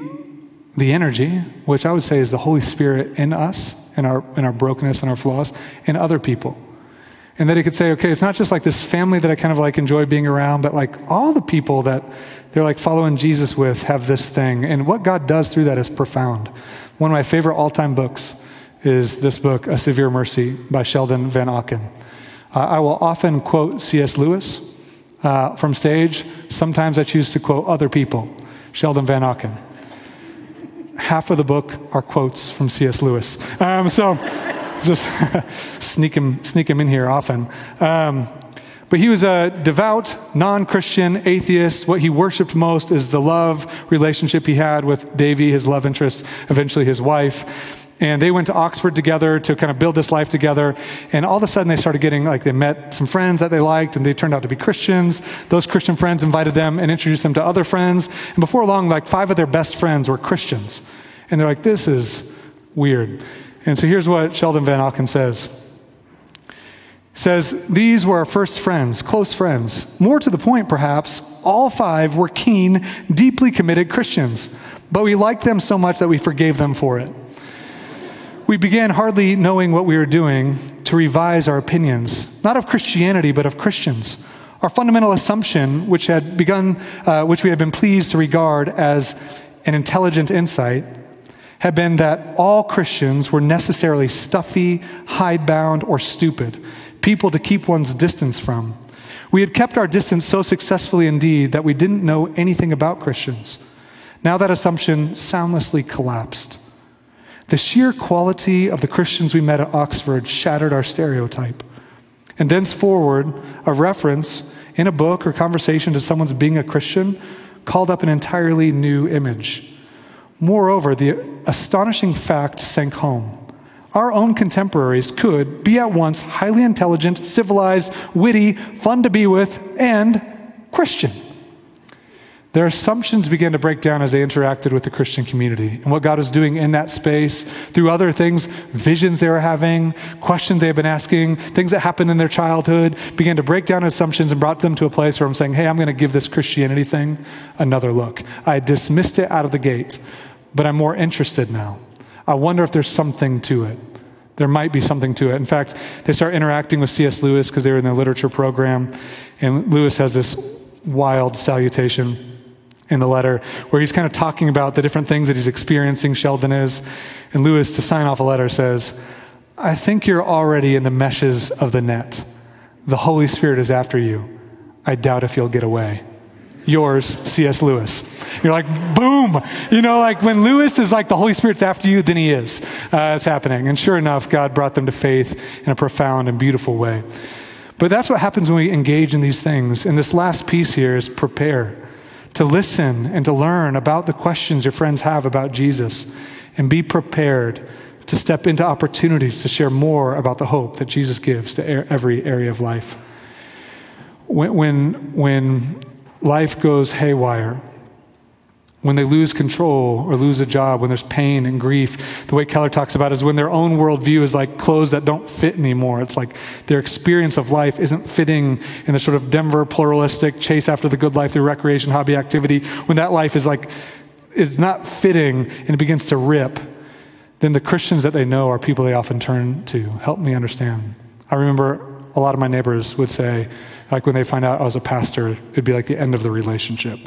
the energy, which I would say is the Holy Spirit in us in our, in our brokenness and our flaws in other people. And that he could say, okay, it's not just like this family that I kind of like enjoy being around, but like all the people that they're like following Jesus with have this thing. And what God does through that is profound. One of my favorite all time books is this book, A Severe Mercy by Sheldon Vanauken. Uh, I will often quote C.S. Lewis uh, from stage. Sometimes I choose to quote other people, Sheldon Vanauken half of the book are quotes from C.S. Lewis. Um, so just sneak him, sneak him in here often. Um, but he was a devout, non Christian atheist. What he worshiped most is the love relationship he had with Davy, his love interest, eventually his wife. And they went to Oxford together to kind of build this life together. And all of a sudden, they started getting like they met some friends that they liked, and they turned out to be Christians. Those Christian friends invited them and introduced them to other friends. And before long, like five of their best friends were Christians. And they're like, this is weird. And so here's what Sheldon Vanauken says. says, These were our first friends, close friends. More to the point, perhaps, all five were keen, deeply committed Christians. But we liked them so much that we forgave them for it. We began hardly knowing what we were doing to revise our opinions, not of Christianity, but of Christians. Our fundamental assumption, which had begun, uh, which we had been pleased to regard as an intelligent insight, had been that all Christians were necessarily stuffy, hidebound, or stupid, people to keep one's distance from. We had kept our distance so successfully indeed that we didn't know anything about Christians. Now that assumption soundlessly collapsed. The sheer quality of the Christians we met at Oxford shattered our stereotype. And thenceforward, a reference in a book or conversation to someone's being a Christian called up an entirely new image. Moreover, the astonishing fact sank home. Our own contemporaries could be at once highly intelligent, civilized, witty, fun to be with, and Christian. Their assumptions began to break down as they interacted with the Christian community and what God was doing in that space through other things, visions they were having, questions they had been asking, things that happened in their childhood, began to break down assumptions and brought them to a place where I'm saying, hey, I'm going to give this Christianity thing another look. I dismissed it out of the gate, but I'm more interested now. I wonder if there's something to it. There might be something to it. In fact, they start interacting with C.S. Lewis because they were in the literature program, and Lewis has this wild salutation in the letter where he's kind of talking about the different things that he's experiencing, Sheldon is. And Lewis, to sign off a letter, says, I think you're already in the meshes of the net. The Holy Spirit is after you. I doubt if you'll get away. Yours, C.S. Lewis. You're like, boom! You know, like when Lewis is like, the Holy Spirit's after you, then he is. Uh, it's happening. And sure enough, God brought them to faith in a profound and beautiful way. But that's what happens when we engage in these things. And this last piece here is prepare to listen and to learn about the questions your friends have about Jesus and be prepared to step into opportunities to share more about the hope that Jesus gives to every area of life. When, when, when life goes haywire, when they lose control or lose a job, when there's pain and grief. The way Keller talks about is when their own worldview is like clothes that don't fit anymore. It's like their experience of life isn't fitting in the sort of Denver pluralistic chase after the good life through recreation, hobby, activity. When that life is like, is not fitting and it begins to rip, then the Christians that they know are people they often turn to. Help me understand. I remember a lot of my neighbors would say, like when they find out I was a pastor, it'd be like the end of the relationship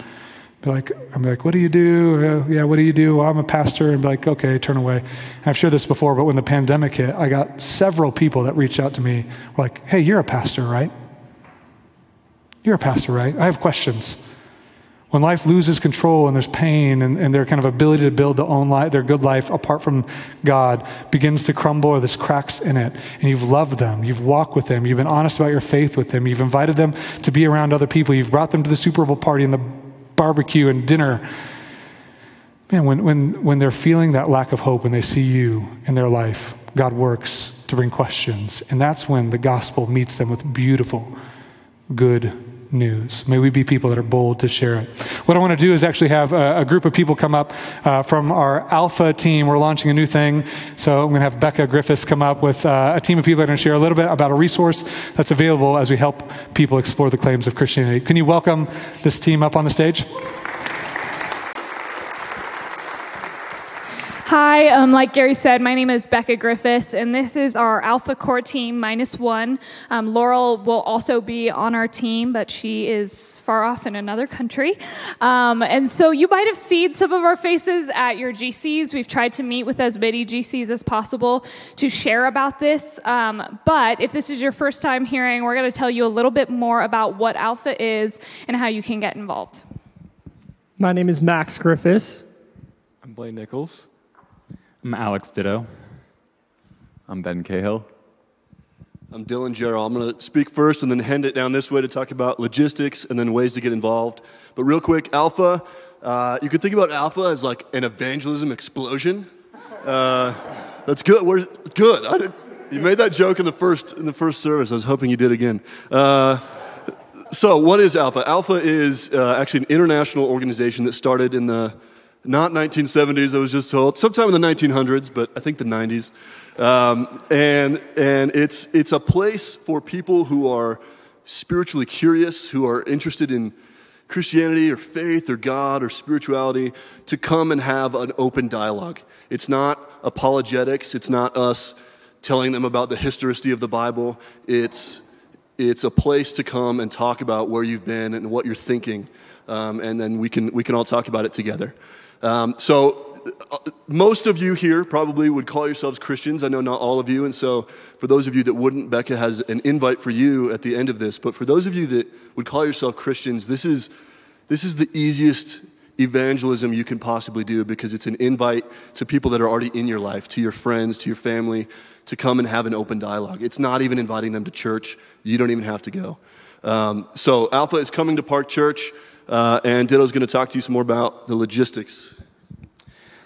like, I'm like, what do you do? Yeah, what do you do? Well, I'm a pastor. And be like, okay, turn away. And I've shared this before, but when the pandemic hit, I got several people that reached out to me, like, hey, you're a pastor, right? You're a pastor, right? I have questions. When life loses control and there's pain and, and their kind of ability to build their own life, their good life apart from God begins to crumble or there's cracks in it, and you've loved them, you've walked with them, you've been honest about your faith with them, you've invited them to be around other people, you've brought them to the Super Bowl party and the barbecue and dinner. Man, when, when, when they're feeling that lack of hope, and they see you in their life, God works to bring questions. And that's when the gospel meets them with beautiful, good news. May we be people that are bold to share it. What I want to do is actually have a, a group of people come up uh, from our Alpha team. We're launching a new thing. So I'm going to have Becca Griffiths come up with uh, a team of people that are going to share a little bit about a resource that's available as we help people explore the claims of Christianity. Can you welcome this team up on the stage? Hi, um, like Gary said, my name is Becca Griffiths, and this is our Alpha Core team minus one. Um, Laurel will also be on our team, but she is far off in another country. Um, and so you might have seen some of our faces at your GCs. We've tried to meet with as many GCs as possible to share about this. Um, but if this is your first time hearing, we're going to tell you a little bit more about what Alpha is and how you can get involved. My name is Max Griffiths. I'm Blaine Nichols. I'm Alex Ditto. I'm Ben Cahill. I'm Dylan Jarrell. I'm going to speak first and then hand it down this way to talk about logistics and then ways to get involved. But real quick, Alpha, uh, you could think about Alpha as like an evangelism explosion. Uh, that's good. We're good. you made that joke in the first in the first service. I was hoping you did again. Uh, so, what is Alpha? Alpha is uh, actually an international organization that started in the not 1970s, I was just told. Sometime in the 1900s, but I think the 90s. Um, and and it's, it's a place for people who are spiritually curious, who are interested in Christianity or faith or God or spirituality, to come and have an open dialogue. It's not apologetics, it's not us telling them about the historicity of the Bible. It's it's a place to come and talk about where you've been and what you're thinking, um, and then we can we can all talk about it together. Um, so. uh, Most of you here probably would call yourselves Christians. I know not all of you. And so, for those of you that wouldn't, Becca has an invite for you at the end of this. But for those of you that would call yourself Christians, this is, this is the easiest evangelism you can possibly do because it's an invite to people that are already in your life, to your friends, to your family, to come and have an open dialogue. It's not even inviting them to church. You don't even have to go. Um, so, Alpha is coming to Park Church, uh, and Ditto's going to talk to you some more about the logistics.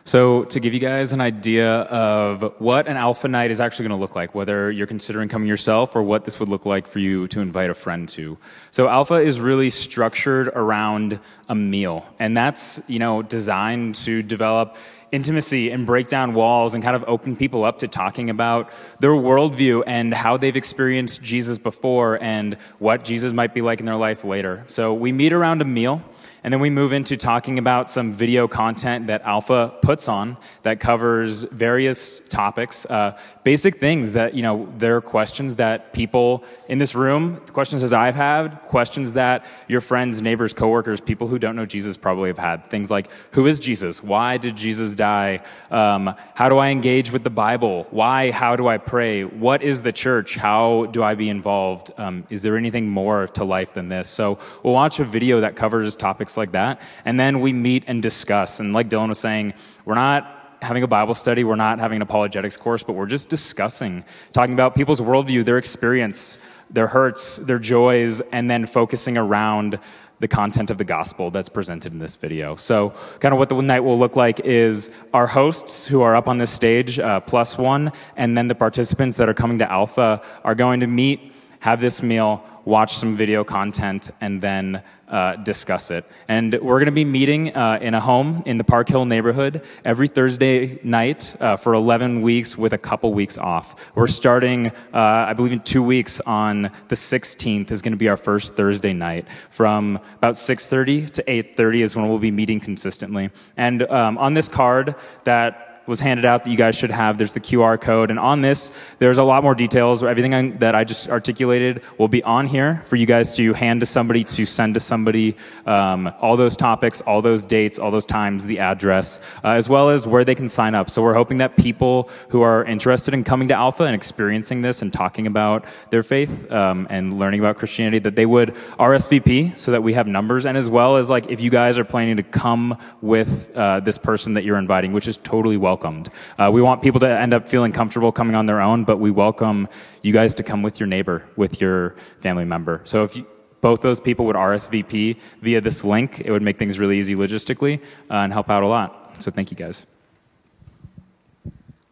So, to give you guys an idea of what an alpha night is actually going to look like, whether you're considering coming yourself or what this would look like for you to invite a friend to. So, alpha is really structured around a meal, and that's, you know, designed to develop intimacy and break down walls and kind of open people up to talking about their worldview and how they've experienced Jesus before and what Jesus might be like in their life later. So, we meet around a meal. And then we move into talking about some video content that Alpha puts on that covers various topics, uh, basic things that, you know, there are questions that people in this room, questions as I've had, questions that your friends, neighbors, coworkers, people who don't know Jesus probably have had. Things like, who is Jesus? Why did Jesus die? Um, how do I engage with the Bible? Why? How do I pray? What is the church? How do I be involved? Um, is there anything more to life than this? So we'll watch a video that covers topics like that, and then we meet and discuss. And like Dylan was saying, we're not having a Bible study, we're not having an apologetics course, but we're just discussing, talking about people's worldview, their experience, their hurts, their joys, and then focusing around the content of the gospel that's presented in this video. So, kind of what the night will look like is our hosts who are up on this stage, uh, plus one, and then the participants that are coming to Alpha are going to meet, have this meal, watch some video content, and then uh, discuss it. And we're going to be meeting uh, in a home in the Park Hill neighborhood every Thursday night uh, for 11 weeks with a couple weeks off. We're starting, uh, I believe, in two weeks on the 16th is going to be our first Thursday night from about 6:30 to 8:30 is when we'll be meeting consistently. And um, on this card that was handed out that you guys should have. There's the QR code. And on this, there's a lot more details. Everything that I just articulated will be on here for you guys to hand to somebody, to send to somebody. Um, all those topics, all those dates, all those times, the address, uh, as well as where they can sign up. So we're hoping that people who are interested in coming to Alpha and experiencing this and talking about their faith um, and learning about Christianity, that they would RSVP so that we have numbers. And as well as like if you guys are planning to come with uh, this person that you're inviting, which is totally welcome welcomed. Uh, we want people to end up feeling comfortable coming on their own, but we welcome you guys to come with your neighbor, with your family member. So if you, both those people would RSVP via this link, it would make things really easy logistically uh, and help out a lot. So thank you guys.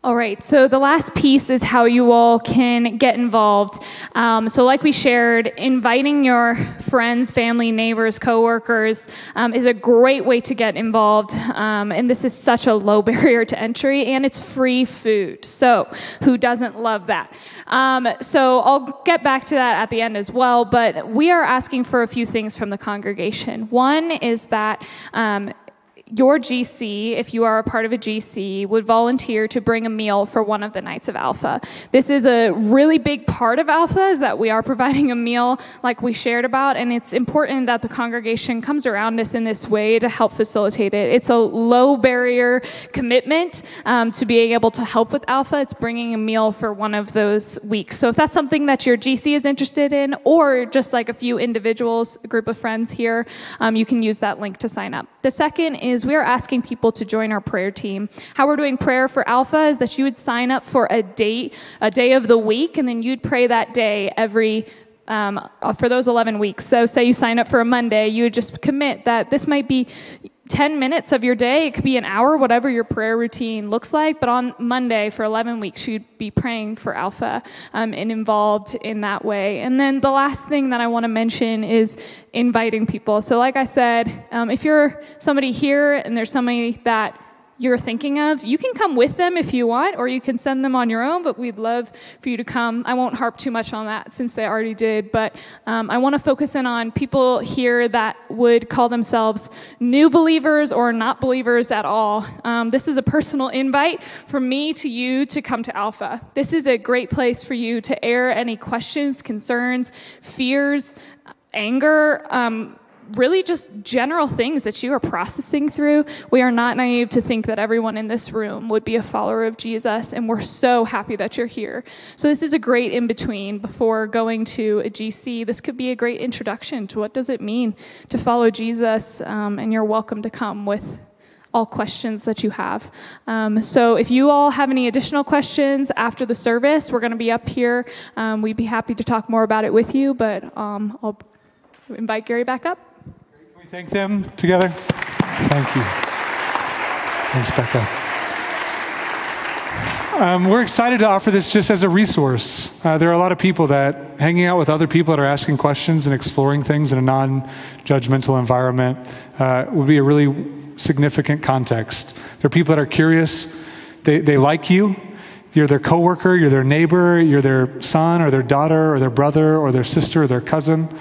All right, so the last piece is how you all can get involved. Um, so, like we shared, inviting your friends, family, neighbors, coworkers um, is a great way to get involved. Um, and this is such a low barrier to entry, and it's free food. So, who doesn't love that? Um, so, I'll get back to that at the end as well. But we are asking for a few things from the congregation. One is that um, your GC, if you are a part of a GC, would volunteer to bring a meal for one of the nights of Alpha. This is a really big part of Alpha is that we are providing a meal like we shared about, and it's important that the congregation comes around us in this way to help facilitate it. It's a low barrier commitment um, to being able to help with Alpha. It's bringing a meal for one of those weeks. So if that's something that your GC is interested in, or just like a few individuals, a group of friends here, um, you can use that link to sign up. The second is we are asking people to join our prayer team. How we're doing prayer for Alpha is that you would sign up for a date, a day of the week, and then you'd pray that day every um, for those 11 weeks. So, say you sign up for a Monday, you would just commit that this might be 10 minutes of your day. It could be an hour, whatever your prayer routine looks like. But on Monday for 11 weeks, you'd be praying for Alpha um, and involved in that way. And then the last thing that I want to mention is inviting people. So, like I said, um, if you're somebody here and there's somebody that you're thinking of, you can come with them if you want, or you can send them on your own, but we'd love for you to come. I won't harp too much on that since they already did, but um, I want to focus in on people here that would call themselves new believers or not believers at all. Um, this is a personal invite from me to you to come to Alpha. This is a great place for you to air any questions, concerns, fears, anger, um, really just general things that you are processing through. We are not naive to think that everyone in this room would be a follower of Jesus, and we're so happy that you're here. So this is a great in between before going to a GC. This could be a great introduction to what does it mean to follow Jesus, um, and you're welcome to come with all questions that you have. Um, so if you all have any additional questions after the service, we're going to be up here. Um, we'd be happy to talk more about it with you, but um, I'll invite Gary back up. Thank them together? Thank you. Thanks, Becca. Um, we're excited to offer this just as a resource. Uh, there are a lot of people that hanging out with other people that are asking questions and exploring things in a non judgmental environment uh, would be a really significant context. There are people that are curious, they, they like you. You're their coworker, you're their neighbor, you're their son or their daughter or their brother or their sister or their cousin,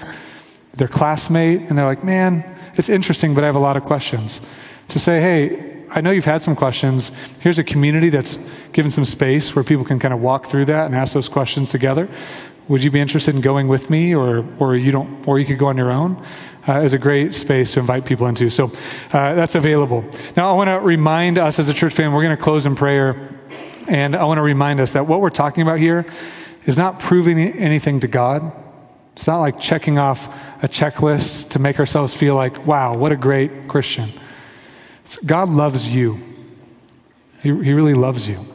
their classmate, and they're like, man, it's interesting, but I have a lot of questions. To say, hey, I know you've had some questions. Here's a community that's given some space where people can kind of walk through that and ask those questions together. Would you be interested in going with me, or, or you don't, or you could go on your own? Uh, is a great space to invite people into. So uh, that's available. Now I want to remind us as a church family. We're going to close in prayer, and I want to remind us that what we're talking about here is not proving anything to God. It's not like checking off a checklist to make ourselves feel like, wow, what a great Christian. It's, God loves you. He, he really loves you.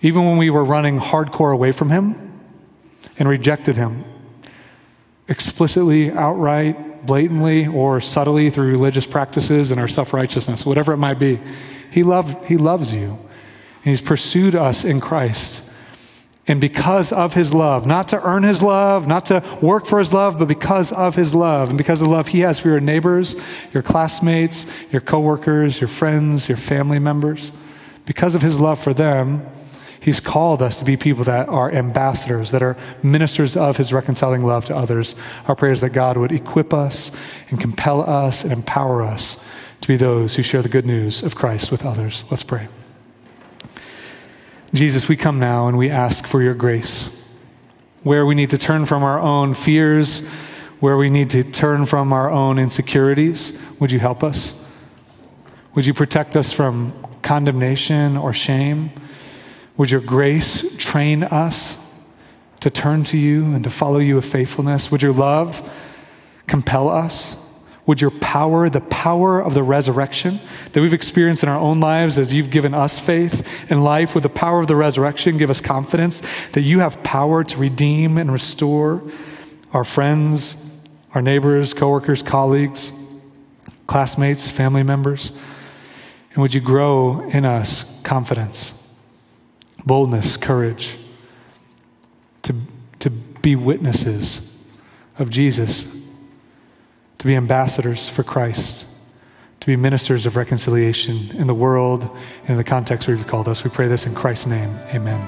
Even when we were running hardcore away from Him and rejected Him, explicitly, outright, blatantly, or subtly through religious practices and our self righteousness, whatever it might be, he, loved, he loves you. And He's pursued us in Christ. And because of his love, not to earn his love, not to work for his love, but because of his love, and because of the love he has for your neighbors, your classmates, your coworkers, your friends, your family members, because of his love for them, he's called us to be people that are ambassadors, that are ministers of his reconciling love to others. Our prayer is that God would equip us and compel us and empower us to be those who share the good news of Christ with others. Let's pray. Jesus, we come now and we ask for your grace. Where we need to turn from our own fears, where we need to turn from our own insecurities, would you help us? Would you protect us from condemnation or shame? Would your grace train us to turn to you and to follow you with faithfulness? Would your love compel us? Would your power, the power of the resurrection that we've experienced in our own lives as you've given us faith in life, would the power of the resurrection give us confidence that you have power to redeem and restore our friends, our neighbors, coworkers, colleagues, classmates, family members? And would you grow in us confidence, boldness, courage to, to be witnesses of Jesus? To be ambassadors for Christ, to be ministers of reconciliation in the world and in the context where you've called us. We pray this in Christ's name. Amen.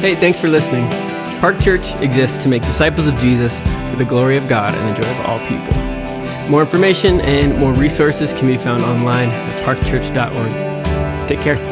Hey, thanks for listening. Park Church exists to make disciples of Jesus for the glory of God and the joy of all people. More information and more resources can be found online at parkchurch.org. Take care.